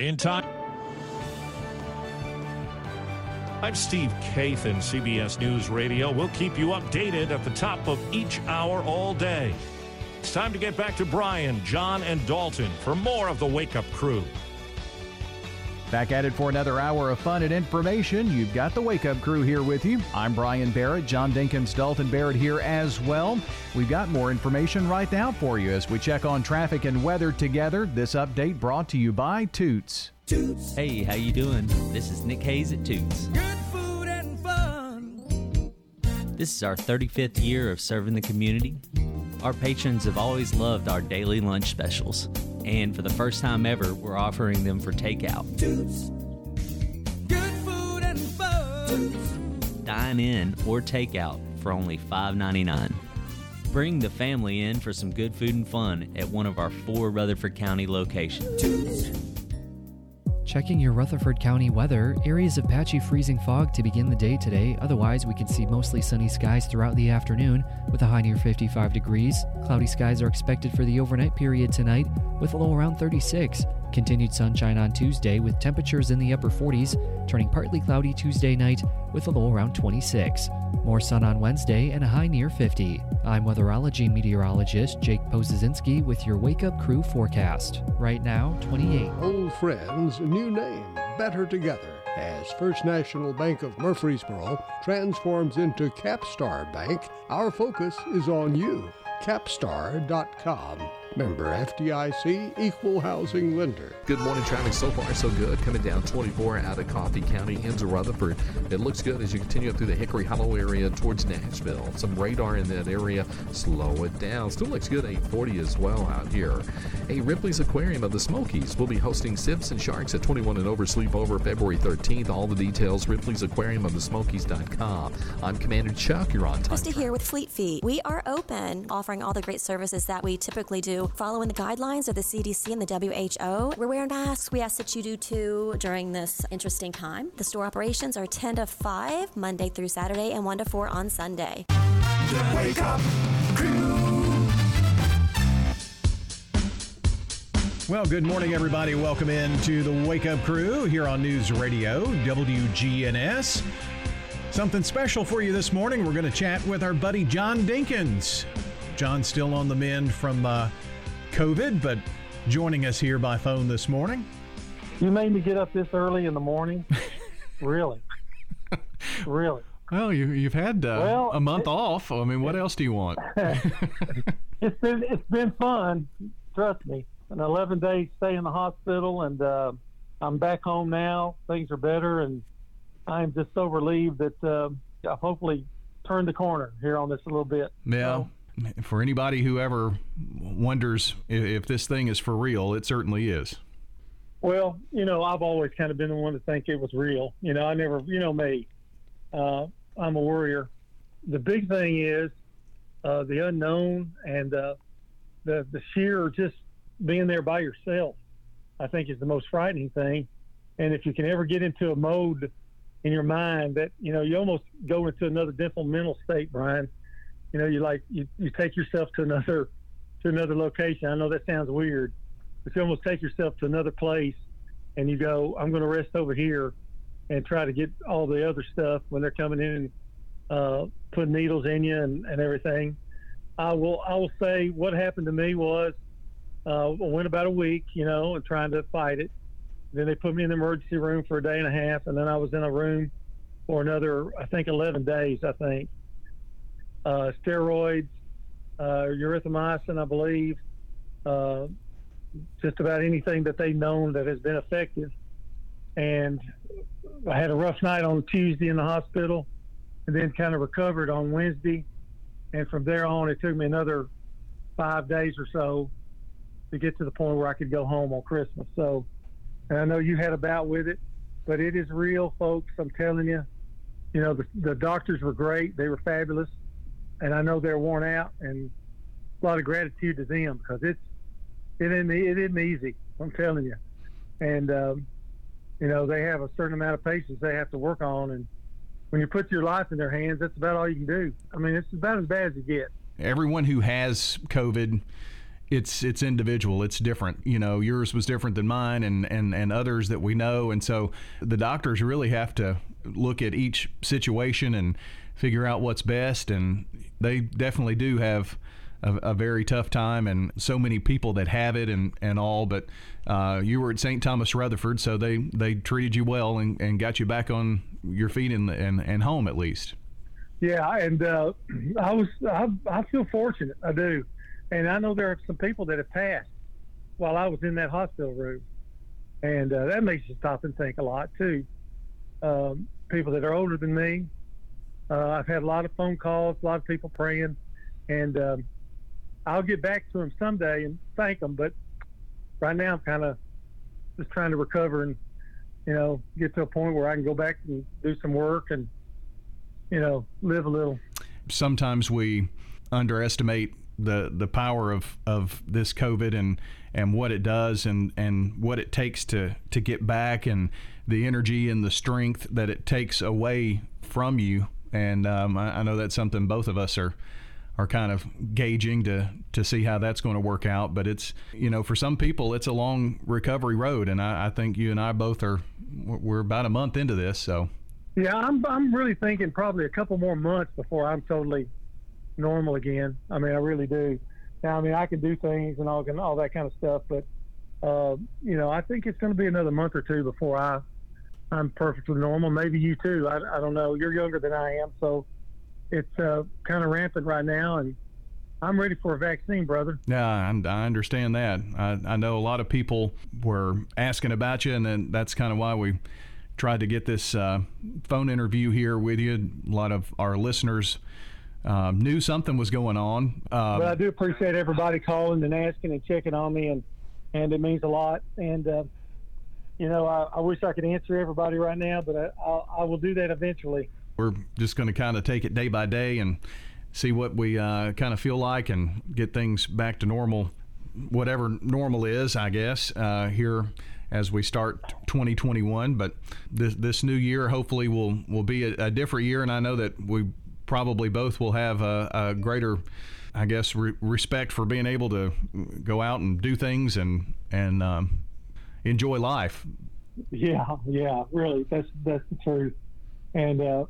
In time. I'm Steve Kathan, CBS News Radio. We'll keep you updated at the top of each hour all day. It's time to get back to Brian, John, and Dalton for more of the Wake Up Crew. Back at it for another hour of fun and information. You've got the Wake Up Crew here with you. I'm Brian Barrett, John Dinkins, Dalton Barrett here as well. We've got more information right now for you as we check on traffic and weather together. This update brought to you by Toots. Toots. Hey, how you doing? This is Nick Hayes at Toots. Good food and fun. This is our 35th year of serving the community. Our patrons have always loved our daily lunch specials and for the first time ever, we're offering them for takeout. Toots. Good food and fun. Dine in or takeout for only $5.99. Bring the family in for some good food and fun at one of our four Rutherford County locations. Toots. Checking your Rutherford County weather, areas of patchy freezing fog to begin the day today. Otherwise, we can see mostly sunny skies throughout the afternoon with a high near 55 degrees. Cloudy skies are expected for the overnight period tonight with a low around 36. Continued sunshine on Tuesday with temperatures in the upper 40s, turning partly cloudy Tuesday night with a low around 26. More sun on Wednesday and a high near 50. I'm weatherology meteorologist Jake Pozesinski with your Wake Up Crew forecast. Right now, 28. Old friends, new name, better together as First National Bank of Murfreesboro transforms into Capstar Bank. Our focus is on you. Capstar.com. Member FDIC, equal housing lender. Good morning. Traffic so far so good. Coming down 24 out of Coffee County into Rutherford. It looks good as you continue up through the Hickory Hollow area towards Nashville. Some radar in that area. Slow it down. Still looks good. 840 as well out here. A Ripley's Aquarium of the Smokies will be hosting Sips and Sharks at 21 and over sleepover February 13th. All the details Ripley's Aquarium of the Smokies.com. I'm Commander Chuck. You're on time. Krista here with Fleet Feet. We are open, offering all the great services that we typically do following the guidelines of the CDC and the WHO. We're wearing masks. We ask that you do too during this interesting time. The store operations are 10 to 5 Monday through Saturday and 1 to 4 on Sunday. Wake up, crew. Well, good morning, everybody. Welcome in to the Wake Up Crew here on News Radio, WGNS. Something special for you this morning. We're going to chat with our buddy John Dinkins. John's still on the mend from uh, COVID, but joining us here by phone this morning. You made me get up this early in the morning. really, really. Well, you, you've had uh, Well, a month off. I mean, what else do you want? it's been it's been fun. Trust me. An 11 day stay in the hospital, and uh, I'm back home now. Things are better, and I'm just so relieved that uh, I've hopefully turned the corner here on this a little bit. Yeah. For anybody who ever wonders if, this thing is for real, it certainly is. Well, you know, I've always kind of been the one to think it was real. You know, I never, you know me, uh, I'm a worrier. The big thing is uh, the unknown and uh, the the sheer just being there by yourself. I think is the most frightening thing. And if you can ever get into a mode in your mind that you know you almost go into another mental state, Brian. You know, you like you, you take yourself to another to another location. I know that sounds weird, but you almost take yourself to another place and you go, I'm going to rest over here and try to get all the other stuff when they're coming in and uh, putting needles in you and, and everything. I will I will say what happened to me was uh, I went about a week, you know, and trying to fight it. Then they put me in the emergency room for a day and a half, and then I was in a room for another, I think, 11 days. I think uh, steroids, uh, erythromycin, I believe, uh, just about anything that they've known that has been effective. And I had a rough night on Tuesday in the hospital, and then kind of recovered on Wednesday. And from there on, it took me another five days or so to get to the point where I could go home on Christmas. So, and I know you had a bout with it, but it is real, folks. I'm telling you. You know, the, the doctors were great; they were fabulous, and I know they're worn out. And a lot of gratitude to them because it's it isn't it isn't easy. I'm telling you, and um, you know they have a certain amount of patience they have to work on, and when you put your life in their hands, that's about all you can do. I mean, it's about as bad as it gets. Everyone who has COVID, it's it's individual. It's different. You know, yours was different than mine, and and and others that we know. And so the doctors really have to look at each situation and figure out what's best. And they definitely do have. A, a very tough time, and so many people that have it, and, and all. But uh, you were at St. Thomas Rutherford, so they, they treated you well and, and got you back on your feet and, and, and home at least. Yeah, and uh, I was I, I feel fortunate. I do, and I know there are some people that have passed while I was in that hospital room, and uh, that makes you stop and think a lot too. Um, people that are older than me, uh, I've had a lot of phone calls, a lot of people praying, and um, I'll get back to them someday and thank them. But right now, I'm kind of just trying to recover and you know get to a point where I can go back and do some work and you know live a little. Sometimes we underestimate the the power of, of this COVID and and what it does and, and what it takes to, to get back and the energy and the strength that it takes away from you. And um, I, I know that's something both of us are are kind of gauging to to see how that's going to work out. But it's you know for some people it's a long recovery road, and I, I think you and I both are we're about a month into this. So yeah, I'm I'm really thinking probably a couple more months before I'm totally normal again. I mean, I really do. Now, I mean, I can do things and all and all that kind of stuff, but uh, you know, I think it's going to be another month or two before I I'm perfectly normal. Maybe you too. I, I don't know. You're younger than I am, so it's uh, kind of rampant right now, and I'm ready for a vaccine, brother. Yeah, I, I understand that. I, I know a lot of people were asking about you, and then that's kind of why we tried to get this uh, phone interview here with you. A lot of our listeners um, knew something was going on. Um, but I do appreciate everybody calling and asking and checking on me, and and it means a lot. And uh, you know, I, I, wish I could answer everybody right now, but I, I, I will do that eventually. We're just going to kind of take it day by day and see what we uh, kind of feel like and get things back to normal, whatever normal is, I guess, uh, here as we start 2021. But this this new year, hopefully, will will be a, a different year, and I know that we probably both will have a, a greater. I guess re- respect for being able to go out and do things and and um, enjoy life. Yeah, yeah, really, that's that's the truth. And uh,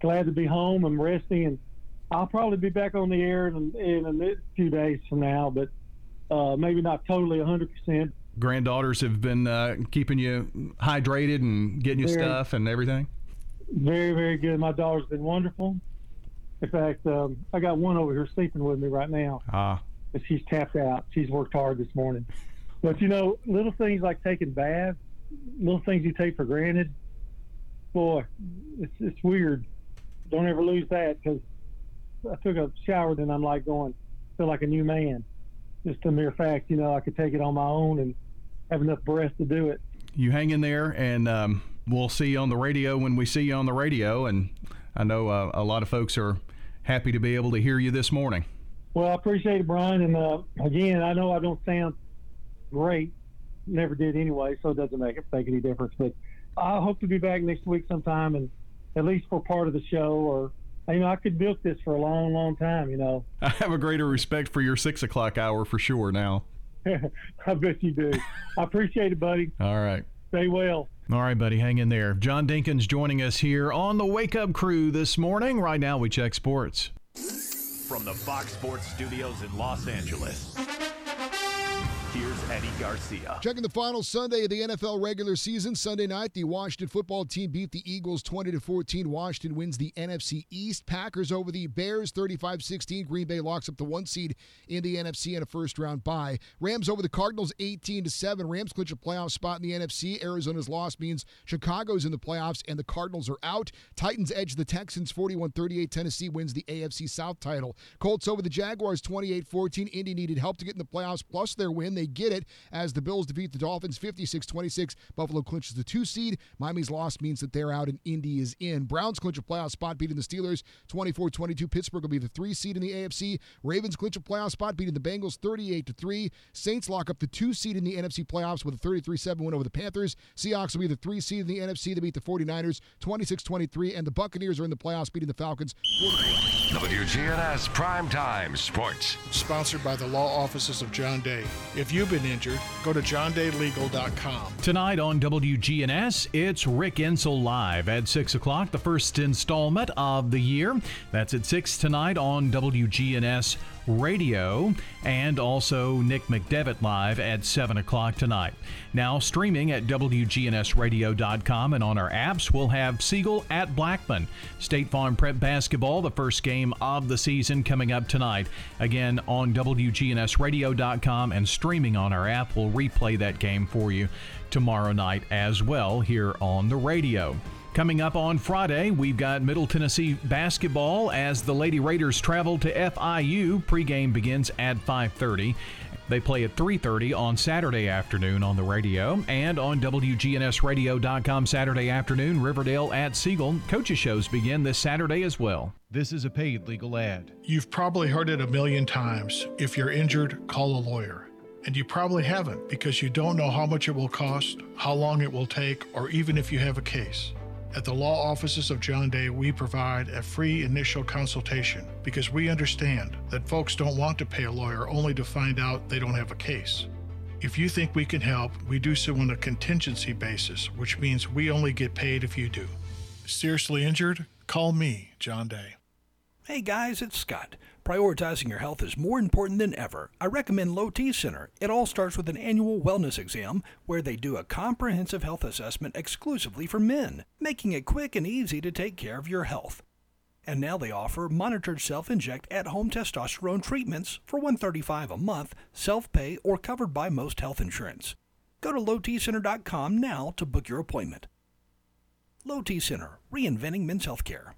glad to be home. I'm resting, and I'll probably be back on the air in, in a few days from now, but uh, maybe not totally 100 percent granddaughters have been uh, keeping you hydrated and getting you very, stuff and everything? Very, very good. My daughter's been wonderful. In fact, um, I got one over here sleeping with me right now. Ah. She's tapped out. She's worked hard this morning. But you know, little things like taking baths, little things you take for granted. Boy, it's it's weird. Don't ever lose that because I took a shower, then I'm like going, feel like a new man. Just a mere fact, you know, I could take it on my own and have enough breath to do it. You hang in there, and um, we'll see you on the radio when we see you on the radio. And I know uh, a lot of folks are happy to be able to hear you this morning. Well, I appreciate it, Brian. And uh, again, I know I don't sound great, never did anyway, so it doesn't make it make any difference. But I hope to be back next week sometime, and at least for part of the show or you know, I could milk this for a long, long time, you know. I have a greater respect for your six o'clock hour for sure now. I bet you do. I appreciate it, buddy. All right. Stay well. All right, buddy, hang in there. John Dinkins joining us here on the Wake Up Crew this morning. Right now, we check sports. From the Fox Sports Studios in Los Angeles. Here's Eddie Garcia. Checking the final Sunday of the NFL regular season. Sunday night, the Washington football team beat the Eagles 20 to 14. Washington wins the NFC East. Packers over the Bears 35-16. Green Bay locks up the one seed in the NFC and a first round bye. Rams over the Cardinals 18 to 7. Rams clinch a playoff spot in the NFC. Arizona's loss means Chicago's in the playoffs and the Cardinals are out. Titans edge the Texans 41-38. Tennessee wins the AFC South title. Colts over the Jaguars 28-14. Indy needed help to get in the playoffs plus their win. They get it as the Bills defeat the Dolphins 56 26. Buffalo clinches the two seed. Miami's loss means that they're out and Indy is in. Browns clinch a playoff spot beating the Steelers 24 22. Pittsburgh will be the three seed in the AFC. Ravens clinch a playoff spot beating the Bengals 38 3. Saints lock up the two seed in the NFC playoffs with a 33 7 win over the Panthers. Seahawks will be the three seed in the NFC. They beat the 49ers 26 23. And the Buccaneers are in the playoffs beating the Falcons. WGNS Prime Time Sports. Sponsored by the law offices of John Day. If you've been injured, go to johndaylegal.com. Tonight on WGNS, it's Rick Insell Live at 6 o'clock, the first installment of the year. That's at 6 tonight on WGNS Radio, and also Nick McDevitt live at 7 o'clock tonight. Now, streaming at WGNSradio.com and on our apps, we'll have Siegel at Blackman. State Farm Prep Basketball, the first game of the season, coming up tonight. Again, on WGNSradio.com and streaming on our app. We'll replay that game for you tomorrow night as well here on the radio. Coming up on Friday, we've got Middle Tennessee basketball as the Lady Raiders travel to FIU. Pregame begins at 5:30. They play at 3:30 on Saturday afternoon on the radio and on WGNSradio.com Saturday afternoon. Riverdale at Siegel. Coaches shows begin this Saturday as well. This is a paid legal ad. You've probably heard it a million times. If you're injured, call a lawyer. And you probably haven't because you don't know how much it will cost, how long it will take, or even if you have a case. At the law offices of John Day, we provide a free initial consultation because we understand that folks don't want to pay a lawyer only to find out they don't have a case. If you think we can help, we do so on a contingency basis, which means we only get paid if you do. Seriously injured? Call me, John Day. Hey guys, it's Scott. Prioritizing your health is more important than ever. I recommend Low T Center. It all starts with an annual wellness exam where they do a comprehensive health assessment exclusively for men, making it quick and easy to take care of your health. And now they offer monitored self-inject at-home testosterone treatments for 135 a month, self-pay or covered by most health insurance. Go to lowtcenter.com now to book your appointment. Low T Center, reinventing men's healthcare.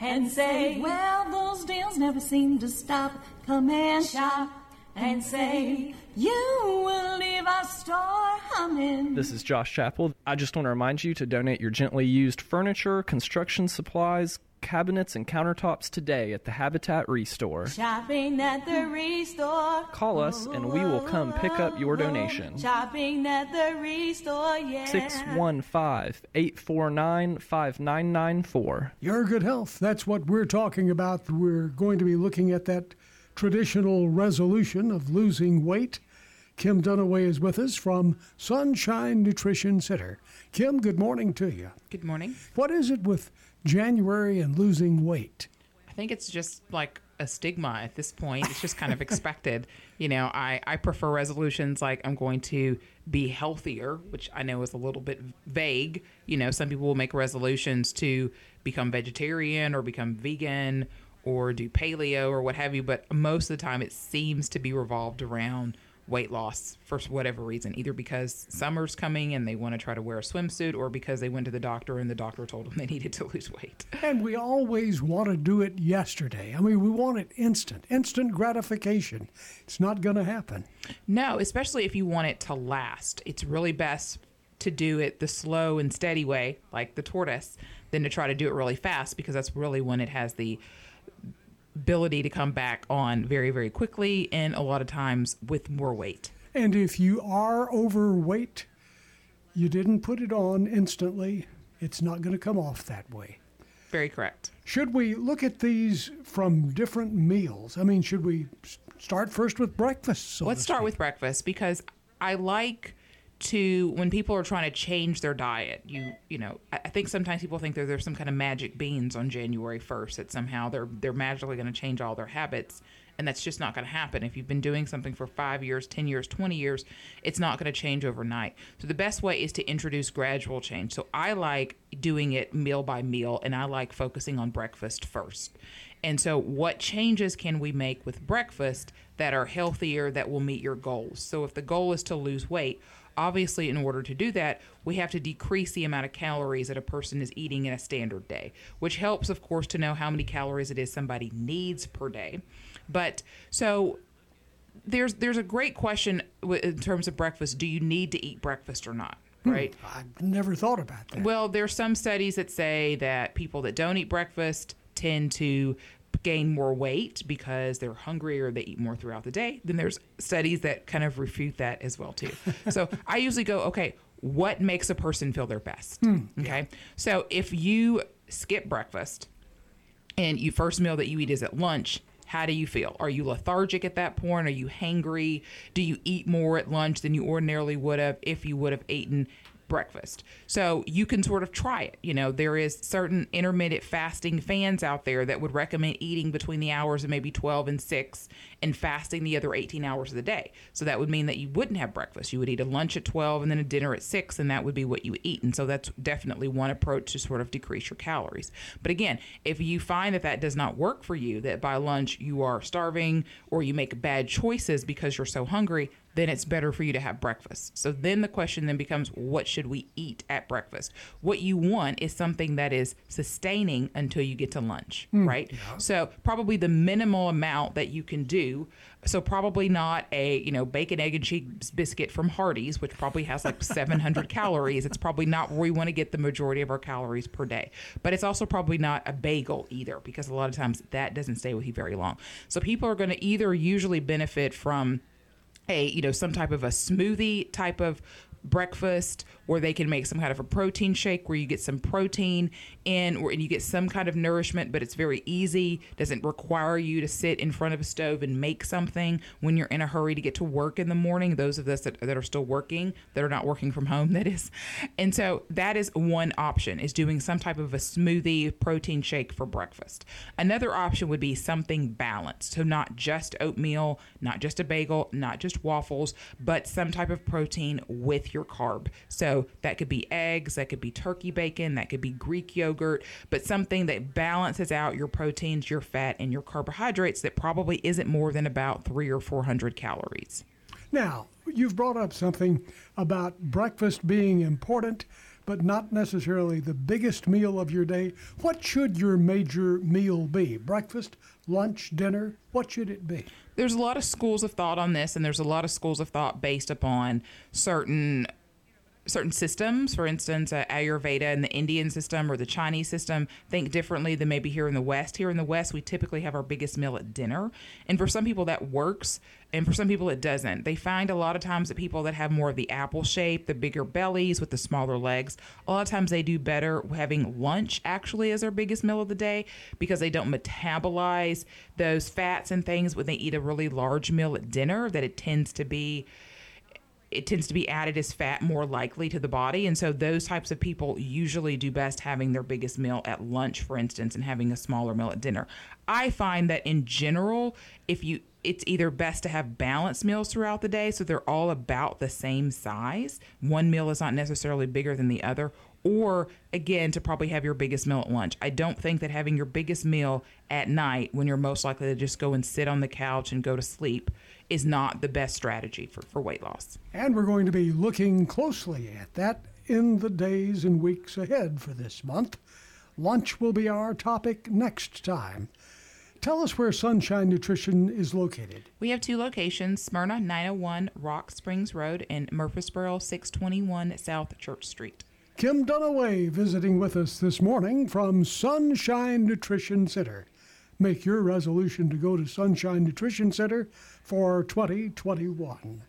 and say, well, those deals never seem to stop. Come and shop and say, you will leave our store humming. This is Josh Chappell. I just want to remind you to donate your gently used furniture, construction supplies, cabinets, and countertops today at the Habitat Restore. Shopping at the restore. Call us and we will come pick up your donation. Shopping at the restore, yeah. 615 849 5994. Your good health. That's what we're talking about. We're going to be looking at that traditional resolution of losing weight. Kim Dunaway is with us from Sunshine Nutrition Center. Kim, good morning to you. Good morning. What is it with January and losing weight? I think it's just like a stigma at this point. It's just kind of expected. You know, I, I prefer resolutions like I'm going to be healthier, which I know is a little bit vague. You know, some people will make resolutions to become vegetarian or become vegan or do paleo or what have you, but most of the time it seems to be revolved around weight loss for whatever reason, either because summer's coming and they want to try to wear a swimsuit, or because they went to the doctor and the doctor told them they needed to lose weight. And we always want to do it yesterday. I mean, we want it instant, instant gratification. It's not going to happen. No, especially if you want it to last. It's really best to do it the slow and steady way, like the tortoise, than to try to do it really fast because that's really when it has the ability to come back on very, very quickly and a lot of times with more weight. And if you are overweight, you didn't put it on instantly, it's not going to come off that way. Very correct. Should we look at these from different meals? I mean, should we start first with breakfast? So Let's start with breakfast because I like to when people are trying to change their diet. You you know, I I think sometimes people think that there's some kind of magic beans on January 1st that somehow they're they're magically going to change all their habits. And that's just not going to happen. If you've been doing something for five years, 10 years, 20 years, it's not going to change overnight. So, the best way is to introduce gradual change. So, I like doing it meal by meal, and I like focusing on breakfast first. And so, what changes can we make with breakfast that are healthier that will meet your goals? So, if the goal is to lose weight, obviously, in order to do that, we have to decrease the amount of calories that a person is eating in a standard day, which helps, of course, to know how many calories it is somebody needs per day. But so there's there's a great question in terms of breakfast. Do you need to eat breakfast or not? Hmm. Right. I've never thought about that. Well, there's some studies that say that people that don't eat breakfast tend to gain more weight because they're hungry or they eat more throughout the day. Then there's studies that kind of refute that as well too. so I usually go, okay, what makes a person feel their best? Hmm. Okay. So if you skip breakfast and your first meal that you eat is at lunch, how do you feel? Are you lethargic at that point? Are you hangry? Do you eat more at lunch than you ordinarily would have if you would have eaten breakfast? So you can sort of try it. You know, there is certain intermittent fasting fans out there that would recommend eating between the hours of maybe 12 and 6 and fasting the other 18 hours of the day. So that would mean that you wouldn't have breakfast. You would eat a lunch at 12 and then a dinner at 6 and that would be what you eat. And so that's definitely one approach to sort of decrease your calories. But again, if you find that that does not work for you, that by lunch you are starving or you make bad choices because you're so hungry, then it's better for you to have breakfast. So then the question then becomes what should we eat at breakfast? What you want is something that is sustaining until you get to lunch, Mm, right? yeah. So probably the minimal amount that you can do. So probably not a, you know, bacon egg and cheese biscuit from Hardee's, which probably has like 700 calories. It's probably not where we want to get the majority of our calories per day. But it's also probably not a bagel either because a lot of times that doesn't stay with you very long. So people are going to either usually benefit from a you know some type of a smoothie type of breakfast or they can make some kind of a protein shake where you get some protein in or and you get some kind of nourishment but it's very easy doesn't require you to sit in front of a stove and make something. When you're in a hurry to get to work in the morning those of us that, that are still working that are not working from home that is. And so that is one option is doing some type of a smoothie protein shake for breakfast. Another option would be something balanced. So not just oatmeal not just a bagel not just waffles but some type of protein with your carb. So that could be eggs that could be turkey bacon that could be greek yogurt but something that balances out your proteins your fat and your carbohydrates that probably isn't more than about three or four hundred calories. Now, you've brought up something about breakfast being important, but not necessarily the biggest meal of your day. What should your major meal be? Breakfast, lunch, dinner? What should it be? there's a lot of schools of thought on this and there's a lot of schools of thought based upon certain certain systems for instance uh, ayurveda and the indian system or the chinese system think differently than maybe here in the west. Here in the west we typically have our biggest meal at dinner. And for some people that works and for some people it doesn't. They find a lot of times that people that have more of the apple shape the bigger bellies with the smaller legs a lot of times they do better having lunch actually as their biggest meal of the day because they don't metabolize those fats and things when they eat a really large meal at dinner that it tends to be it tends to be added as fat more likely to the body. And so those types of people usually do best having their biggest meal at lunch, for instance, and having a smaller meal at dinner. I find that in general, if you it's either best to have balanced meals throughout the day so they're all about the same size. One meal is not necessarily bigger than the other. Or again, to probably have your biggest meal at lunch. I don't think that having your biggest meal at night when you're most likely to just go and sit on the couch and go to sleep is not the best strategy for, for weight loss. And we're going to be looking closely at that in the days and weeks ahead for this month. Lunch will be our topic next time. Tell us where Sunshine Nutrition is located. We have two locations Smyrna 901 Rock Springs Road and Murfreesboro 621 South Church Street. Kim Dunaway visiting with us this morning from Sunshine Nutrition Center. Make your resolution to go to Sunshine Nutrition Center for 2021.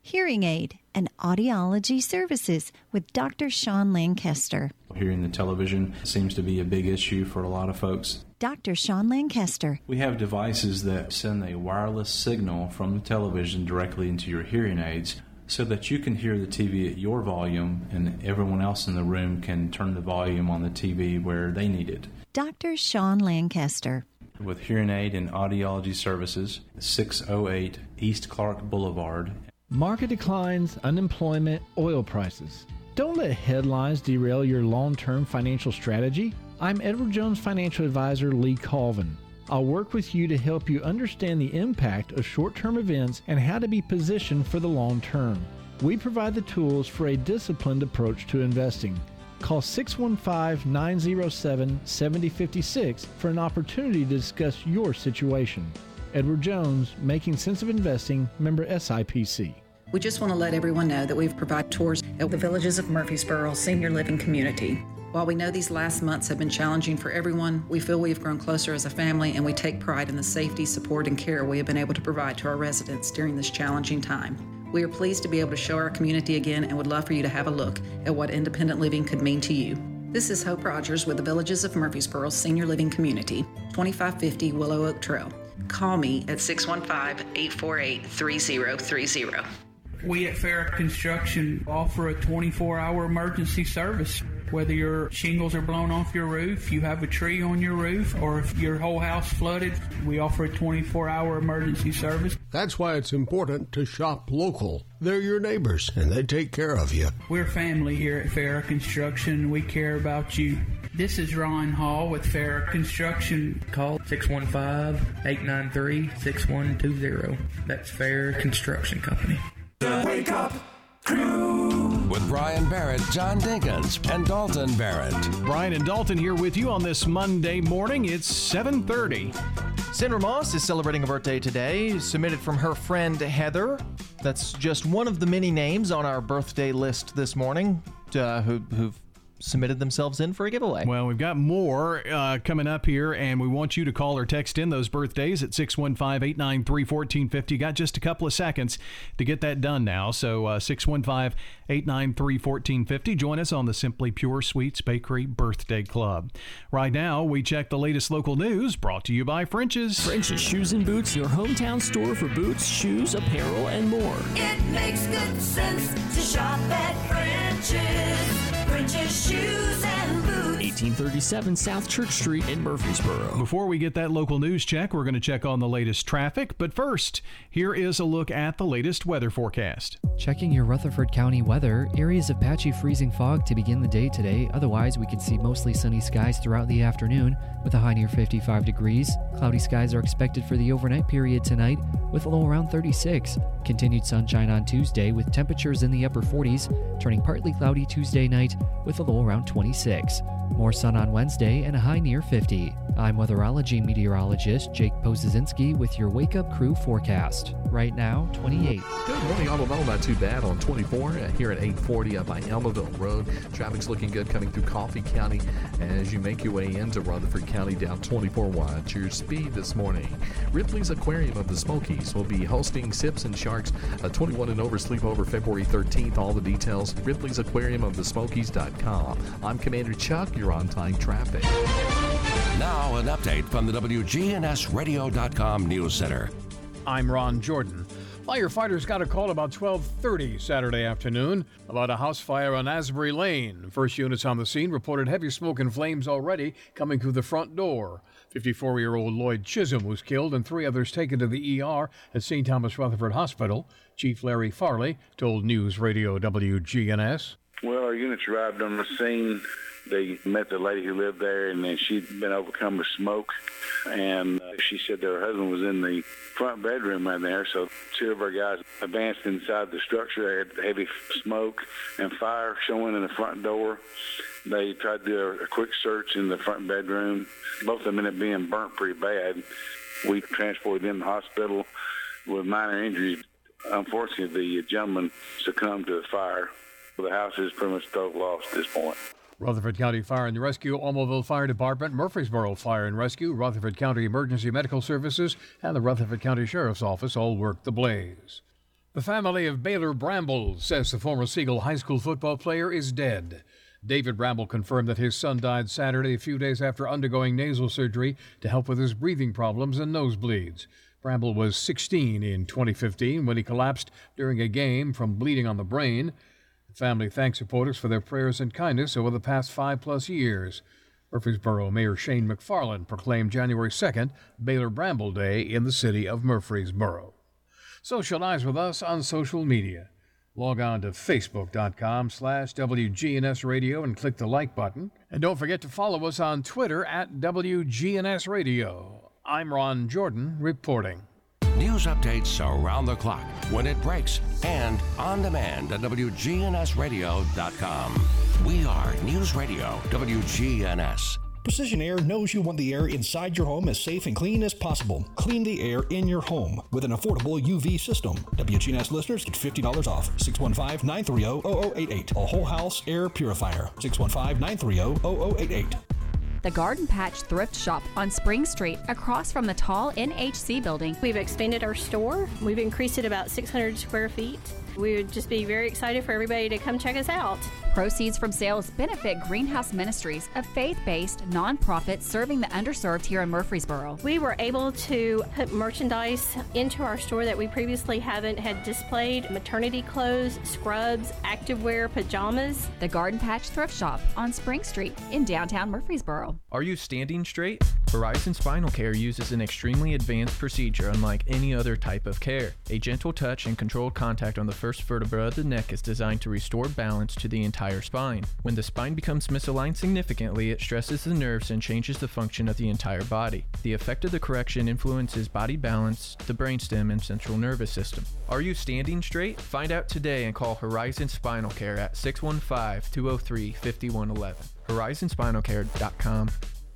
Hearing aid and audiology services with Dr. Sean Lancaster. Hearing the television seems to be a big issue for a lot of folks. Dr. Sean Lancaster. We have devices that send a wireless signal from the television directly into your hearing aids so that you can hear the TV at your volume and everyone else in the room can turn the volume on the TV where they need it. Dr. Sean Lancaster. With hearing aid and audiology services, 608 East Clark Boulevard. Market declines, unemployment, oil prices. Don't let headlines derail your long term financial strategy. I'm Edward Jones financial advisor Lee Colvin. I'll work with you to help you understand the impact of short term events and how to be positioned for the long term. We provide the tools for a disciplined approach to investing. Call 615 907 7056 for an opportunity to discuss your situation. Edward Jones, Making Sense of Investing, member SIPC. We just want to let everyone know that we've provided tours at the Villages of Murfreesboro Senior Living Community. While we know these last months have been challenging for everyone, we feel we have grown closer as a family and we take pride in the safety, support, and care we have been able to provide to our residents during this challenging time. We are pleased to be able to show our community again and would love for you to have a look at what independent living could mean to you. This is Hope Rogers with the Villages of Murfreesboro Senior Living Community, 2550 Willow Oak Trail. Call me at 615 848 3030. We at Fair Construction offer a 24 hour emergency service. Whether your shingles are blown off your roof, you have a tree on your roof, or if your whole house flooded, we offer a 24 hour emergency service. That's why it's important to shop local. They're your neighbors and they take care of you. We're family here at Fair Construction. We care about you. This is Ron Hall with Fair Construction. Call 615-893-6120. That's Fair Construction Company. Wake Up Crew. With Brian Barrett, John Dinkins, and Dalton Barrett. Brian and Dalton here with you on this Monday morning. It's 7:30. Sandra Moss is celebrating a birthday today, submitted from her friend Heather. That's just one of the many names on our birthday list this morning uh, who, who've submitted themselves in for a giveaway. Well, we've got more uh, coming up here, and we want you to call or text in those birthdays at 615 893 1450. Got just a couple of seconds to get that done now. So 615 893 1450. Join us on the Simply Pure Sweets Bakery Birthday Club. Right now, we check the latest local news brought to you by French's. French's Shoes and Boots, your hometown store for boots, shoes, apparel, and more. It makes good sense to shop at French's. French's Shoes and Boots. 1837 South Church Street in Murfreesboro. Before we get that local news check, we're going to check on the latest traffic. But first, here is a look at the latest weather forecast. Checking your Rutherford County weather, areas of patchy freezing fog to begin the day today. Otherwise, we can see mostly sunny skies throughout the afternoon with a high near 55 degrees. Cloudy skies are expected for the overnight period tonight with a low around 36. Continued sunshine on Tuesday with temperatures in the upper 40s, turning partly cloudy Tuesday night with a low around 26. More sun on Wednesday and a high near 50. I'm weatherology meteorologist Jake Pozesinski with your Wake Up Crew forecast. Right now, 28. Good morning. Know not too bad on 24 uh, here at 840 up by Almaville Road. Traffic's looking good coming through Coffee County as you make your way into Rutherford County down 24. Watch your speed this morning. Ripley's Aquarium of the Smokies will be hosting Sips and Sharks a 21 and over sleepover February 13th. All the details, Ripley's Aquarium of the Smokies.com. I'm Commander Chuck. You're on time traffic. Now, an update from the WGNSradio.com News Center. I'm Ron Jordan. Firefighters got a call about 12:30 Saturday afternoon about a house fire on Asbury Lane. First units on the scene reported heavy smoke and flames already coming through the front door. 54-year-old Lloyd Chisholm was killed and three others taken to the ER at St. Thomas Rutherford Hospital. Chief Larry Farley told News Radio WGNS. Well, our units arrived on the scene. They met the lady who lived there, and then she'd been overcome with smoke. And uh, she said that her husband was in the front bedroom in there. So two of our guys advanced inside the structure. They had heavy smoke and fire showing in the front door. They tried to do a, a quick search in the front bedroom. Both of them ended up being burnt pretty bad. We transported them to the hospital with minor injuries. Unfortunately, the gentleman succumbed to the fire. The house is pretty much total loss at this point. Rutherford County Fire and Rescue, Almaville Fire Department, Murfreesboro Fire and Rescue, Rutherford County Emergency Medical Services, and the Rutherford County Sheriff's Office all worked the blaze. The family of Baylor Bramble says the former Siegel High School football player is dead. David Bramble confirmed that his son died Saturday, a few days after undergoing nasal surgery to help with his breathing problems and nosebleeds. Bramble was 16 in 2015 when he collapsed during a game from bleeding on the brain. Family thanks reporters for their prayers and kindness over the past five plus years. Murfreesboro Mayor Shane McFarland proclaimed January 2nd Baylor Bramble Day in the city of Murfreesboro. Socialize with us on social media. Log on to facebook.com slash WGNS Radio and click the like button. And don't forget to follow us on Twitter at WGNS Radio. I'm Ron Jordan reporting. News updates around the clock, when it breaks, and on demand at WGNSradio.com. We are News Radio WGNS. Precision Air knows you want the air inside your home as safe and clean as possible. Clean the air in your home with an affordable UV system. WGNS listeners get $50 off. 615 930 0088. A whole house air purifier. 615 930 0088. The Garden Patch Thrift Shop on Spring Street across from the tall NHC building. We've expanded our store. We've increased it about 600 square feet. We would just be very excited for everybody to come check us out. Proceeds from sales benefit Greenhouse Ministries, a faith based nonprofit serving the underserved here in Murfreesboro. We were able to put merchandise into our store that we previously haven't had displayed maternity clothes, scrubs, activewear, pajamas. The Garden Patch Thrift Shop on Spring Street in downtown Murfreesboro. Are you standing straight? Horizon Spinal Care uses an extremely advanced procedure unlike any other type of care. A gentle touch and controlled contact on the first vertebra of the neck is designed to restore balance to the entire spine. When the spine becomes misaligned significantly, it stresses the nerves and changes the function of the entire body. The effect of the correction influences body balance, the brainstem, and central nervous system. Are you standing straight? Find out today and call Horizon Spinal Care at 615 203 5111. HorizonSpinalCare.com.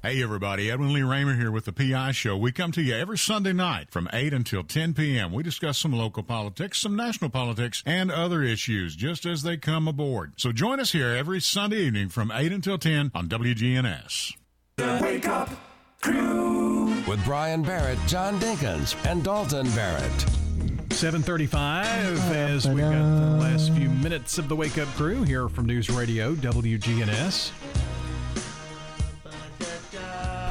Hey everybody, Edwin Lee Raymer here with the PI Show. We come to you every Sunday night from 8 until 10 p.m. We discuss some local politics, some national politics, and other issues just as they come aboard. So join us here every Sunday evening from 8 until 10 on WGNS. The Wake Up Crew with Brian Barrett, John Dinkins, and Dalton Barrett. 735 as we got the last few minutes of the Wake Up Crew here from News Radio WGNS.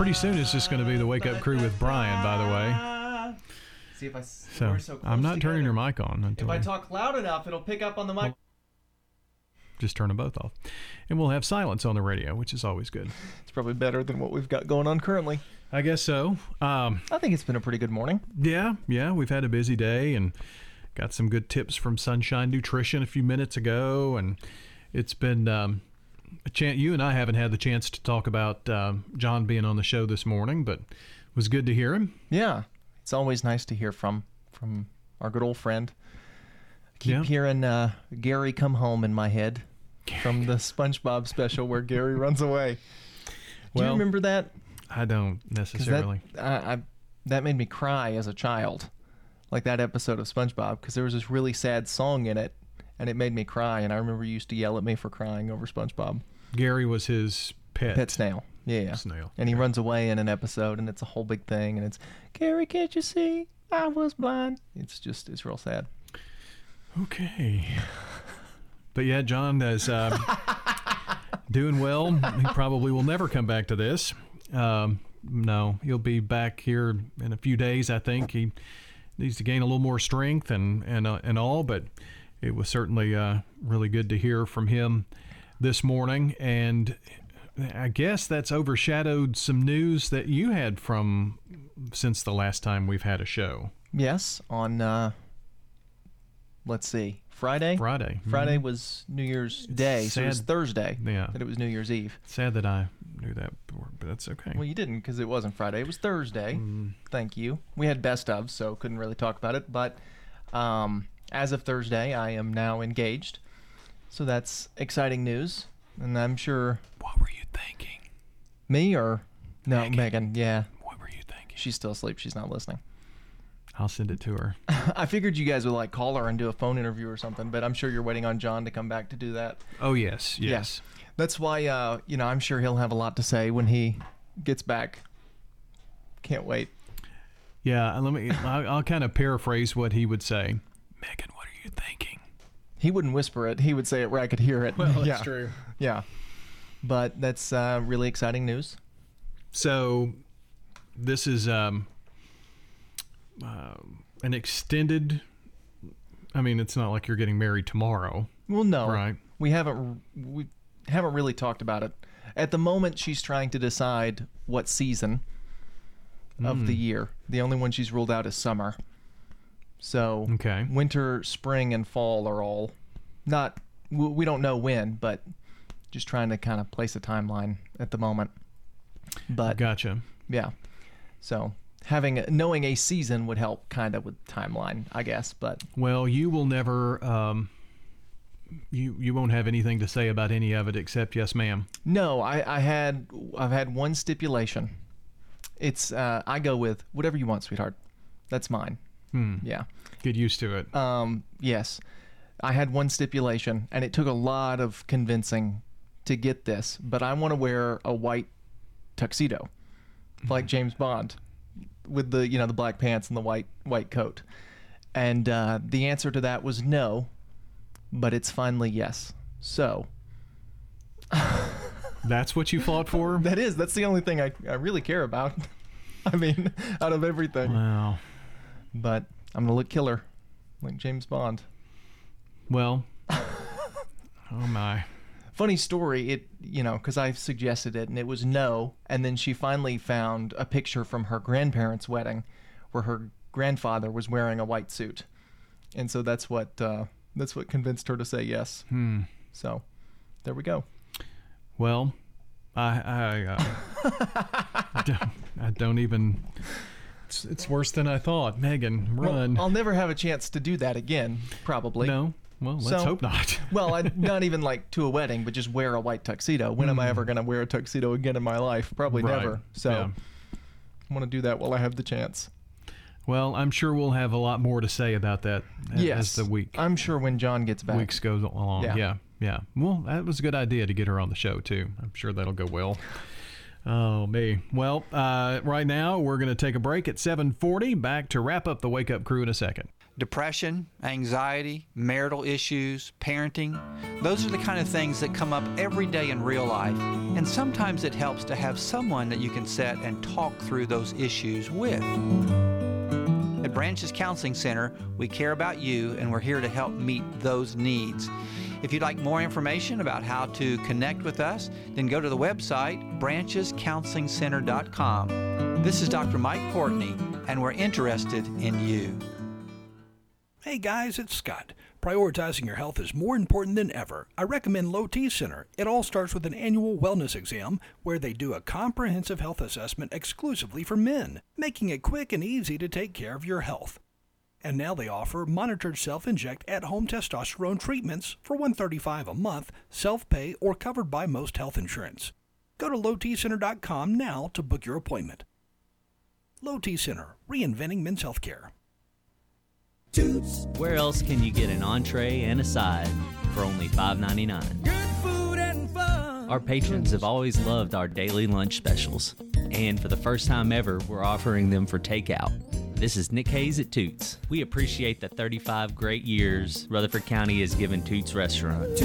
Pretty soon it's just going to be the Wake Up Crew with Brian, by the way. See if I so, so close I'm not together. turning your mic on until If I talk loud enough, it'll pick up on the mic. just turn them both off. And we'll have silence on the radio, which is always good. It's probably better than what we've got going on currently. I guess so. Um, I think it's been a pretty good morning. Yeah, yeah, we've had a busy day and got some good tips from Sunshine Nutrition a few minutes ago, and it's been um, a chance. You and I haven't had the chance to talk about um John being on the show this morning, but it was good to hear him. Yeah, it's always nice to hear from from our good old friend. I keep Yeah. hearing uh, Gary come home in my head from the SpongeBob special where Gary runs away. Do you remember that? I don't necessarily. That, I, I, that made me cry as a child, like that episode of SpongeBob, because there was this really sad song in it, and it made me cry. And I remember you used to yell at me for crying over SpongeBob. Gary was his pet. Pet snail. Yeah. Snail. And he runs away in an episode, and it's a whole big thing, and it's Gary, can't you see? I was blind. It's just, it's real sad. Okay. But yeah, John is uh, doing well. He probably will never come back to this. Um, no, he'll be back here in a few days. I think he needs to gain a little more strength and and uh, and all. But it was certainly uh, really good to hear from him this morning. And I guess that's overshadowed some news that you had from since the last time we've had a show. Yes, on, uh, let's see, Friday? Friday. Friday Mhm. was New Year's Day, so it was Thursday Yeah. that it was New Year's Eve. Sad that I knew that, before, but that's okay. Well, you didn't because it wasn't Friday. It was Thursday. Thank you. We had best of, so couldn't really talk about it. But um, as of Thursday, I am now engaged. So that's exciting news. And I'm sure. What were you thinking? Me or. No, Megan. yeah. What were you thinking? She's still asleep. She's not listening. I'll send it to her. I figured you guys would like call her and do a phone interview or something, but I'm sure you're waiting on John to come back to do that. Oh yes, Yeah. yes. That's why, uh, you know, I'm sure he'll have a lot to say when he gets back. Can't wait. Yeah, let me. I'll, I'll kind of paraphrase what he would say. He wouldn't whisper it. He would say it where I could hear it. Well, that's yeah. true. Yeah. But that's uh, really exciting news. So, this is um, uh, an extended. I mean, it's not like you're getting married tomorrow. Well, no. Right. We haven't we haven't really talked about it. At the moment, she's trying to decide what season of the Mm. year. The only one she's ruled out is summer. So Okay. winter, spring, and fall are all not. We don't know when, but just trying to kind of place a timeline at the moment. But gotcha. Yeah. So having knowing a season would help kind of with timeline, I guess. But Well, you will never. Um, you you won't have anything to say about any of it except yes, ma'am. No, I, I had I've had one stipulation. It's uh, I go with whatever you want, sweetheart. That's mine. Hmm. Yeah. Get used to it. Um, yes, I had one stipulation, and it took a lot of convincing to get this. But I want to wear a white tuxedo, like James Bond, with the you know the black pants and the white white coat. And uh, the answer to that was no, but it's finally yes. So That's what you fought for? that is. That's the only thing I, I really care about. I mean, out of everything. Wow. But I'm gonna look killer, like James Bond. Well. oh my. funny story. It you know because I suggested it and it was no, and then she finally found a picture from her grandparents' wedding, where her grandfather was wearing a white suit, and so that's what uh, that's what convinced her to say yes. Hmm. So, there we go. Well, I I, uh, don't, I don't even. It's, it's worse than I thought. Megan, Well, run. I'll never have a chance to do that again, probably. No. Well, let's So- hope not. well, I, not even like to a wedding, but just wear a white tuxedo. When am I Hmm. ever going to wear a tuxedo again in my life? Probably Right. never. So, Yeah. I want to do that while I have the chance. Well, I'm sure we'll have a lot more to say about that Yes. as the week I'm sure when John gets back. weeks goes along. Yeah. Yeah. yeah, Well, that was a good idea to get her on the show too. I'm sure that'll go well. Oh me. Well, uh, right now we're going to take a break at 7:40. Back to wrap up the Wake Up Crew in a second. Depression, anxiety, marital issues, parenting, those are the kind of things that come up every day in real life. And sometimes it helps to have someone that you can sit and talk through those issues with. At Branches Counseling Center, we care about you and we're here to help meet those needs. If you'd like more information about how to connect with us, then go to the website branchescounselingcenter.com. This is Dr. Mike Courtney, and we're interested in you. Hey guys, it's Scott. Prioritizing your health is more important than ever. I recommend Low T Center. It all starts with an annual wellness exam where they do a comprehensive health assessment exclusively for men, making it quick and easy to take care of your health. And now they offer monitored self-inject at-home testosterone treatments for 135 a month, self-pay or covered by most health insurance. Go to lowtcenter.com now to book your appointment. Low T Center, reinventing men's healthcare. Where else can you get an entree and a side for only $5.99? Our patrons have always loved our daily lunch specials, and for the first time ever, we're offering them for takeout. This is Nick Hayes at Toots. We appreciate the 35 great years Rutherford County has given Toots Restaurant.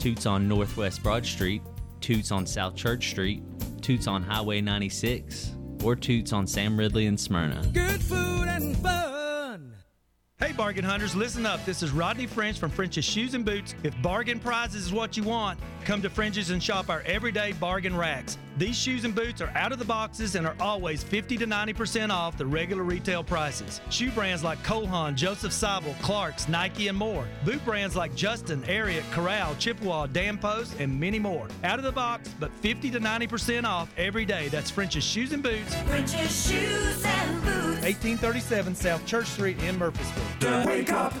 Toots on Northwest Broad Street, Toots on South Church Street, Toots on Highway 96, or Toots on Sam Ridley and Smyrna. Good food and fun. Hey, bargain hunters, listen up. This is Rodney French from French's Shoes and Boots. If bargain prizes is what you want, come to French's and shop our everyday bargain racks. These shoes and boots are out of the boxes and are always 50 to 90% off the regular retail prices. Shoe brands like Cole Haan, Joseph Seibel, Clark's, Nike, and more. Boot brands like Justin, Ariat, Corral, Chippewa, Dan Post, and many more. Out of the box, but 50 to 90% off every day. That's French's Shoes and Boots. French's shoes and boots. 1837 South Church Street in Murfreesboro. The Wake Up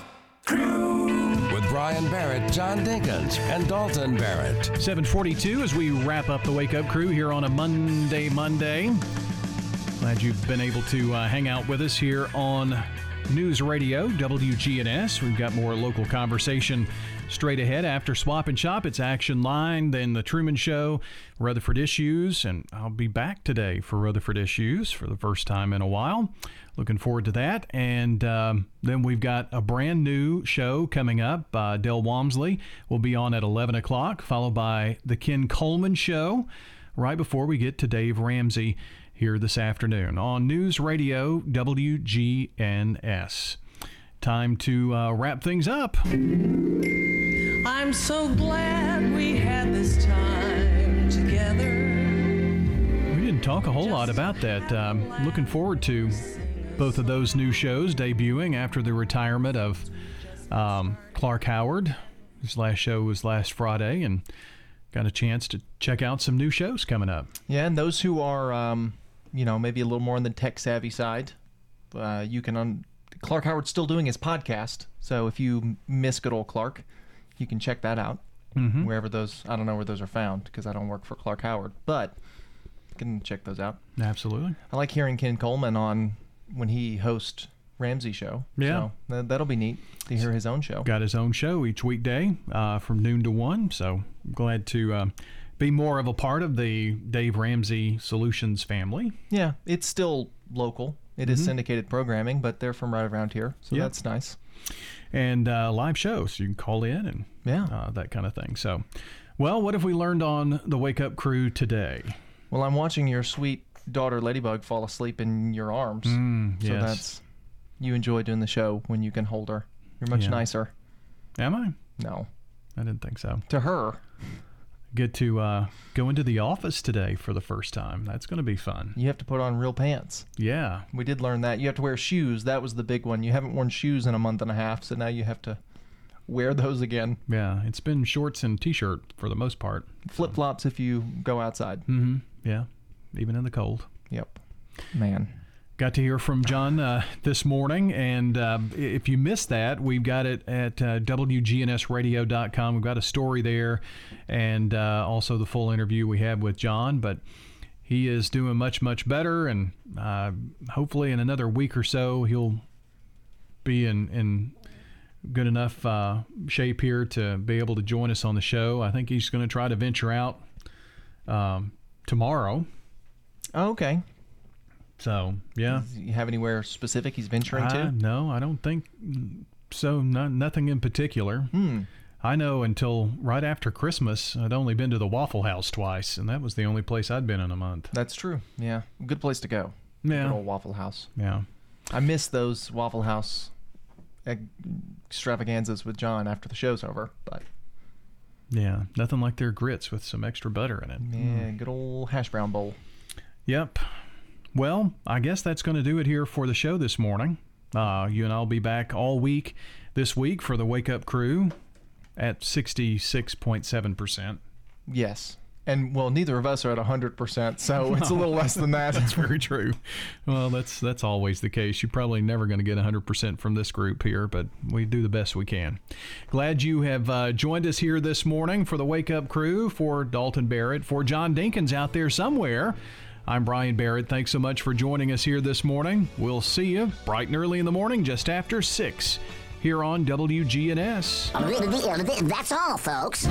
With Brian Barrett, John Dinkins, and Dalton Barrett. 742 as we wrap up the Wake Up Crew here on a Monday, Monday. Glad you've been able to uh, hang out with us here on News Radio, WGNS. We've got more local conversation straight ahead after Swap and Shop. It's Action Line, then The Truman Show, Rutherford Issues, and I'll be back today for Rutherford Issues for the first time in a while. Looking forward to that. And um, then we've got a brand new show coming up. Uh, Del Walmsley will be on at 11 o'clock, followed by The Ken Coleman Show right before we get to Dave Ramsey here this afternoon on News Radio WGNS. Time to uh, wrap things up. I'm so glad we had this time together. We didn't talk a whole lot about that. Um, looking forward to both of those new shows debuting after the retirement of um, Clark Howard. His last show was last Friday, and got a chance to check out some new shows coming up. Yeah, and those who are, um, you know, maybe a little more on the tech savvy side, uh, you can. Un- Clark Howard's still doing his podcast, so if you miss good old Clark, you can check that out Mhm. wherever those. I don't know where those are found because I don't work for Clark Howard, but you can check those out. Absolutely. I like hearing Ken Coleman on when he hosts Ramsey show. Yeah. so that, that'll be neat to hear his own show. Got his own show each weekday uh, from noon to one. So I'm glad to uh, be more of a part of the Dave Ramsey Solutions family. Yeah, it's still local. It is Mhm. syndicated programming, but they're from right around here, so Yep. that's nice. and uh, live shows. You can call in and yeah, uh, that kind of thing. So, well, what have we learned on the Wake Up Crew today? Well, I'm watching your sweet daughter Ladybug fall asleep in your arms. Mm, So yes. that's you enjoy doing the show when you can hold her. You're much Yeah. nicer. Am I? No. I didn't think so. To her. Get to uh, go into the office today for the first time. That's going to be fun. You have to put on real pants. Yeah. We did learn that. You have to wear shoes. That was the big one. You haven't worn shoes in a month and a half, so now you have to wear those again. Yeah, it's been shorts and t-shirt for the most part. Flip flops if you go outside. Mm-hmm. Yeah, even in the cold. Yep. Man. Got to hear from John uh, this morning, and uh, if you missed that, we've got it at uh, WGNSradio.com. We've got a story there, and uh, also the full interview we had with John. But he is doing much, much better, and uh, hopefully in another week or so, he'll be in, in good enough uh, shape here to be able to join us on the show. I think he's going to try to venture out um, tomorrow. Oh, okay. So yeah. Does he have anywhere specific he's venturing Uh, to? no, I don't think so. No, nothing in particular. Hmm. I know until right after Christmas, I'd only been to the Waffle House twice, and that was the only place I'd been in a month. That's true. Yeah, good place to go. Yeah. Good old Waffle House. Yeah. I miss those Waffle House extravaganzas with John after the show's over, but Yeah, nothing like their grits with some extra butter in it. yeah, good old hash brown bowl. Yep. Well, I guess that's going to do it here for the show this morning. Uh, you and I'll be back all week this week for the Wake Up Crew at 66.7%. Yes. And well, neither of us are at 100%, so it's a little less than that. that's very true. Well, that's that's always the case. You're probably never going to get 100% from this group here, but we do the best we can. Glad you have uh, joined us here this morning for the Wake Up Crew, for Dalton Barrett, for John Dinkins out there somewhere. I'm Brian Barrett. Thanks so much for joining us here this morning. We'll see you bright and early in the morning, just after 6, here on WGNS. That's all, folks.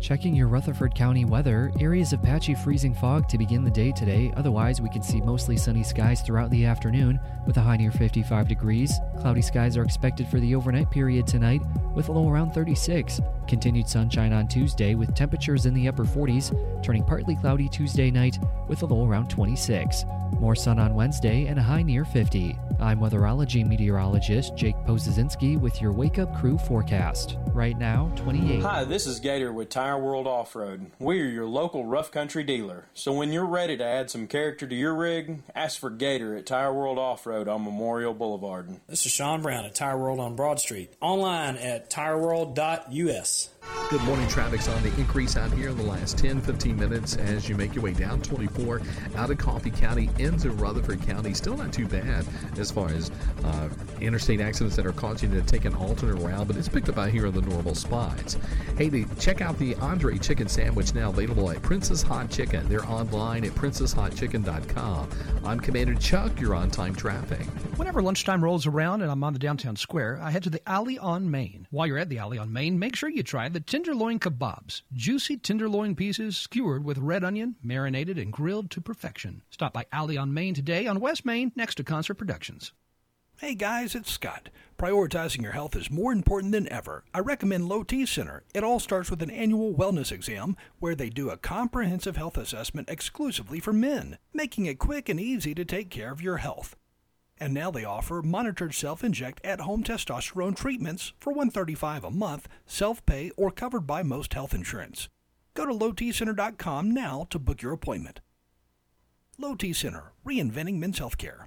Checking your Rutherford County weather, areas of patchy freezing fog to begin the day today. Otherwise, we can see mostly sunny skies throughout the afternoon with a high near 55 degrees. Cloudy skies are expected for the overnight period tonight with a low around 36. Continued sunshine on Tuesday with temperatures in the upper 40s, turning partly cloudy Tuesday night with a low around 26. More sun on Wednesday and a high near 50. I'm weatherology meteorologist Jake Pozesinski with your Wake Up Crew forecast. Right now, 28. Hi, this is Gator with Tire World Off Road. We are your local rough country dealer. So when you're ready to add some character to your rig, ask for Gator at Tire World Off Road on Memorial Boulevard. This is Sean Brown at Tire World on Broad Street. Online at tireworld.us. Good morning. Traffic's on the increase out here in the last 10, 15 minutes as you make your way down 24 out of Coffee County into Rutherford County. Still not too bad as far as uh, interstate accidents that are causing you to take an alternate route, but it's picked up out here in the normal spots. Hey, they, check out the Andre Chicken Sandwich now available at Prince's Hot Chicken. They're online at princesshotchicken.com. I'm Commander Chuck. You're on time traffic. Whenever lunchtime rolls around and I'm on the downtown square, I head to the Alley on Main. While you're at the Alley on Main, make sure you try the tenderloin kebabs. Juicy tenderloin pieces skewered with red onion, marinated and grilled to perfection. Stop by Alley on Main today on West Main next to Concert Productions. Hey guys, it's Scott. Prioritizing your health is more important than ever. I recommend Low T Center. It all starts with an annual wellness exam where they do a comprehensive health assessment exclusively for men, making it quick and easy to take care of your health. And now they offer monitored self-inject at-home testosterone treatments for 135 a month, self-pay or covered by most health insurance. Go to lowtcenter.com now to book your appointment. Low T Center, reinventing men's healthcare.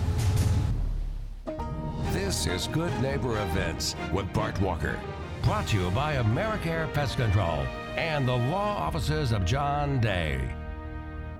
This is Good Neighbor Events with Bart Walker. Brought to you by Americare Pest Control and the law offices of John Day.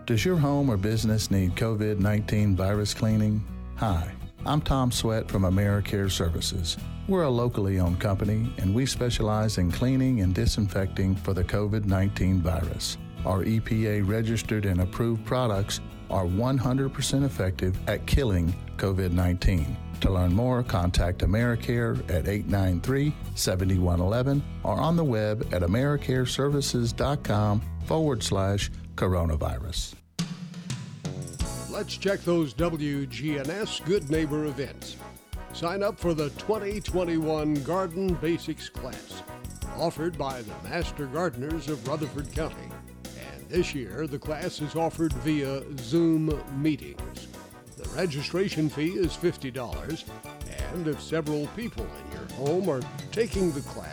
Does your home or business need COVID 19 virus cleaning? Hi, I'm Tom Sweat from AmeriCare Services. We're a locally owned company and we specialize in cleaning and disinfecting for the COVID 19 virus. Our EPA registered and approved products are 100% effective at killing COVID 19. To learn more, contact AmeriCare at 893 7111 or on the web at AmeriCareServices.com forward slash coronavirus. Let's check those WGNS Good Neighbor events. Sign up for the 2021 Garden Basics class, offered by the Master Gardeners of Rutherford County. And this year, the class is offered via Zoom meetings. Registration fee is $50, and if several people in your home are taking the class,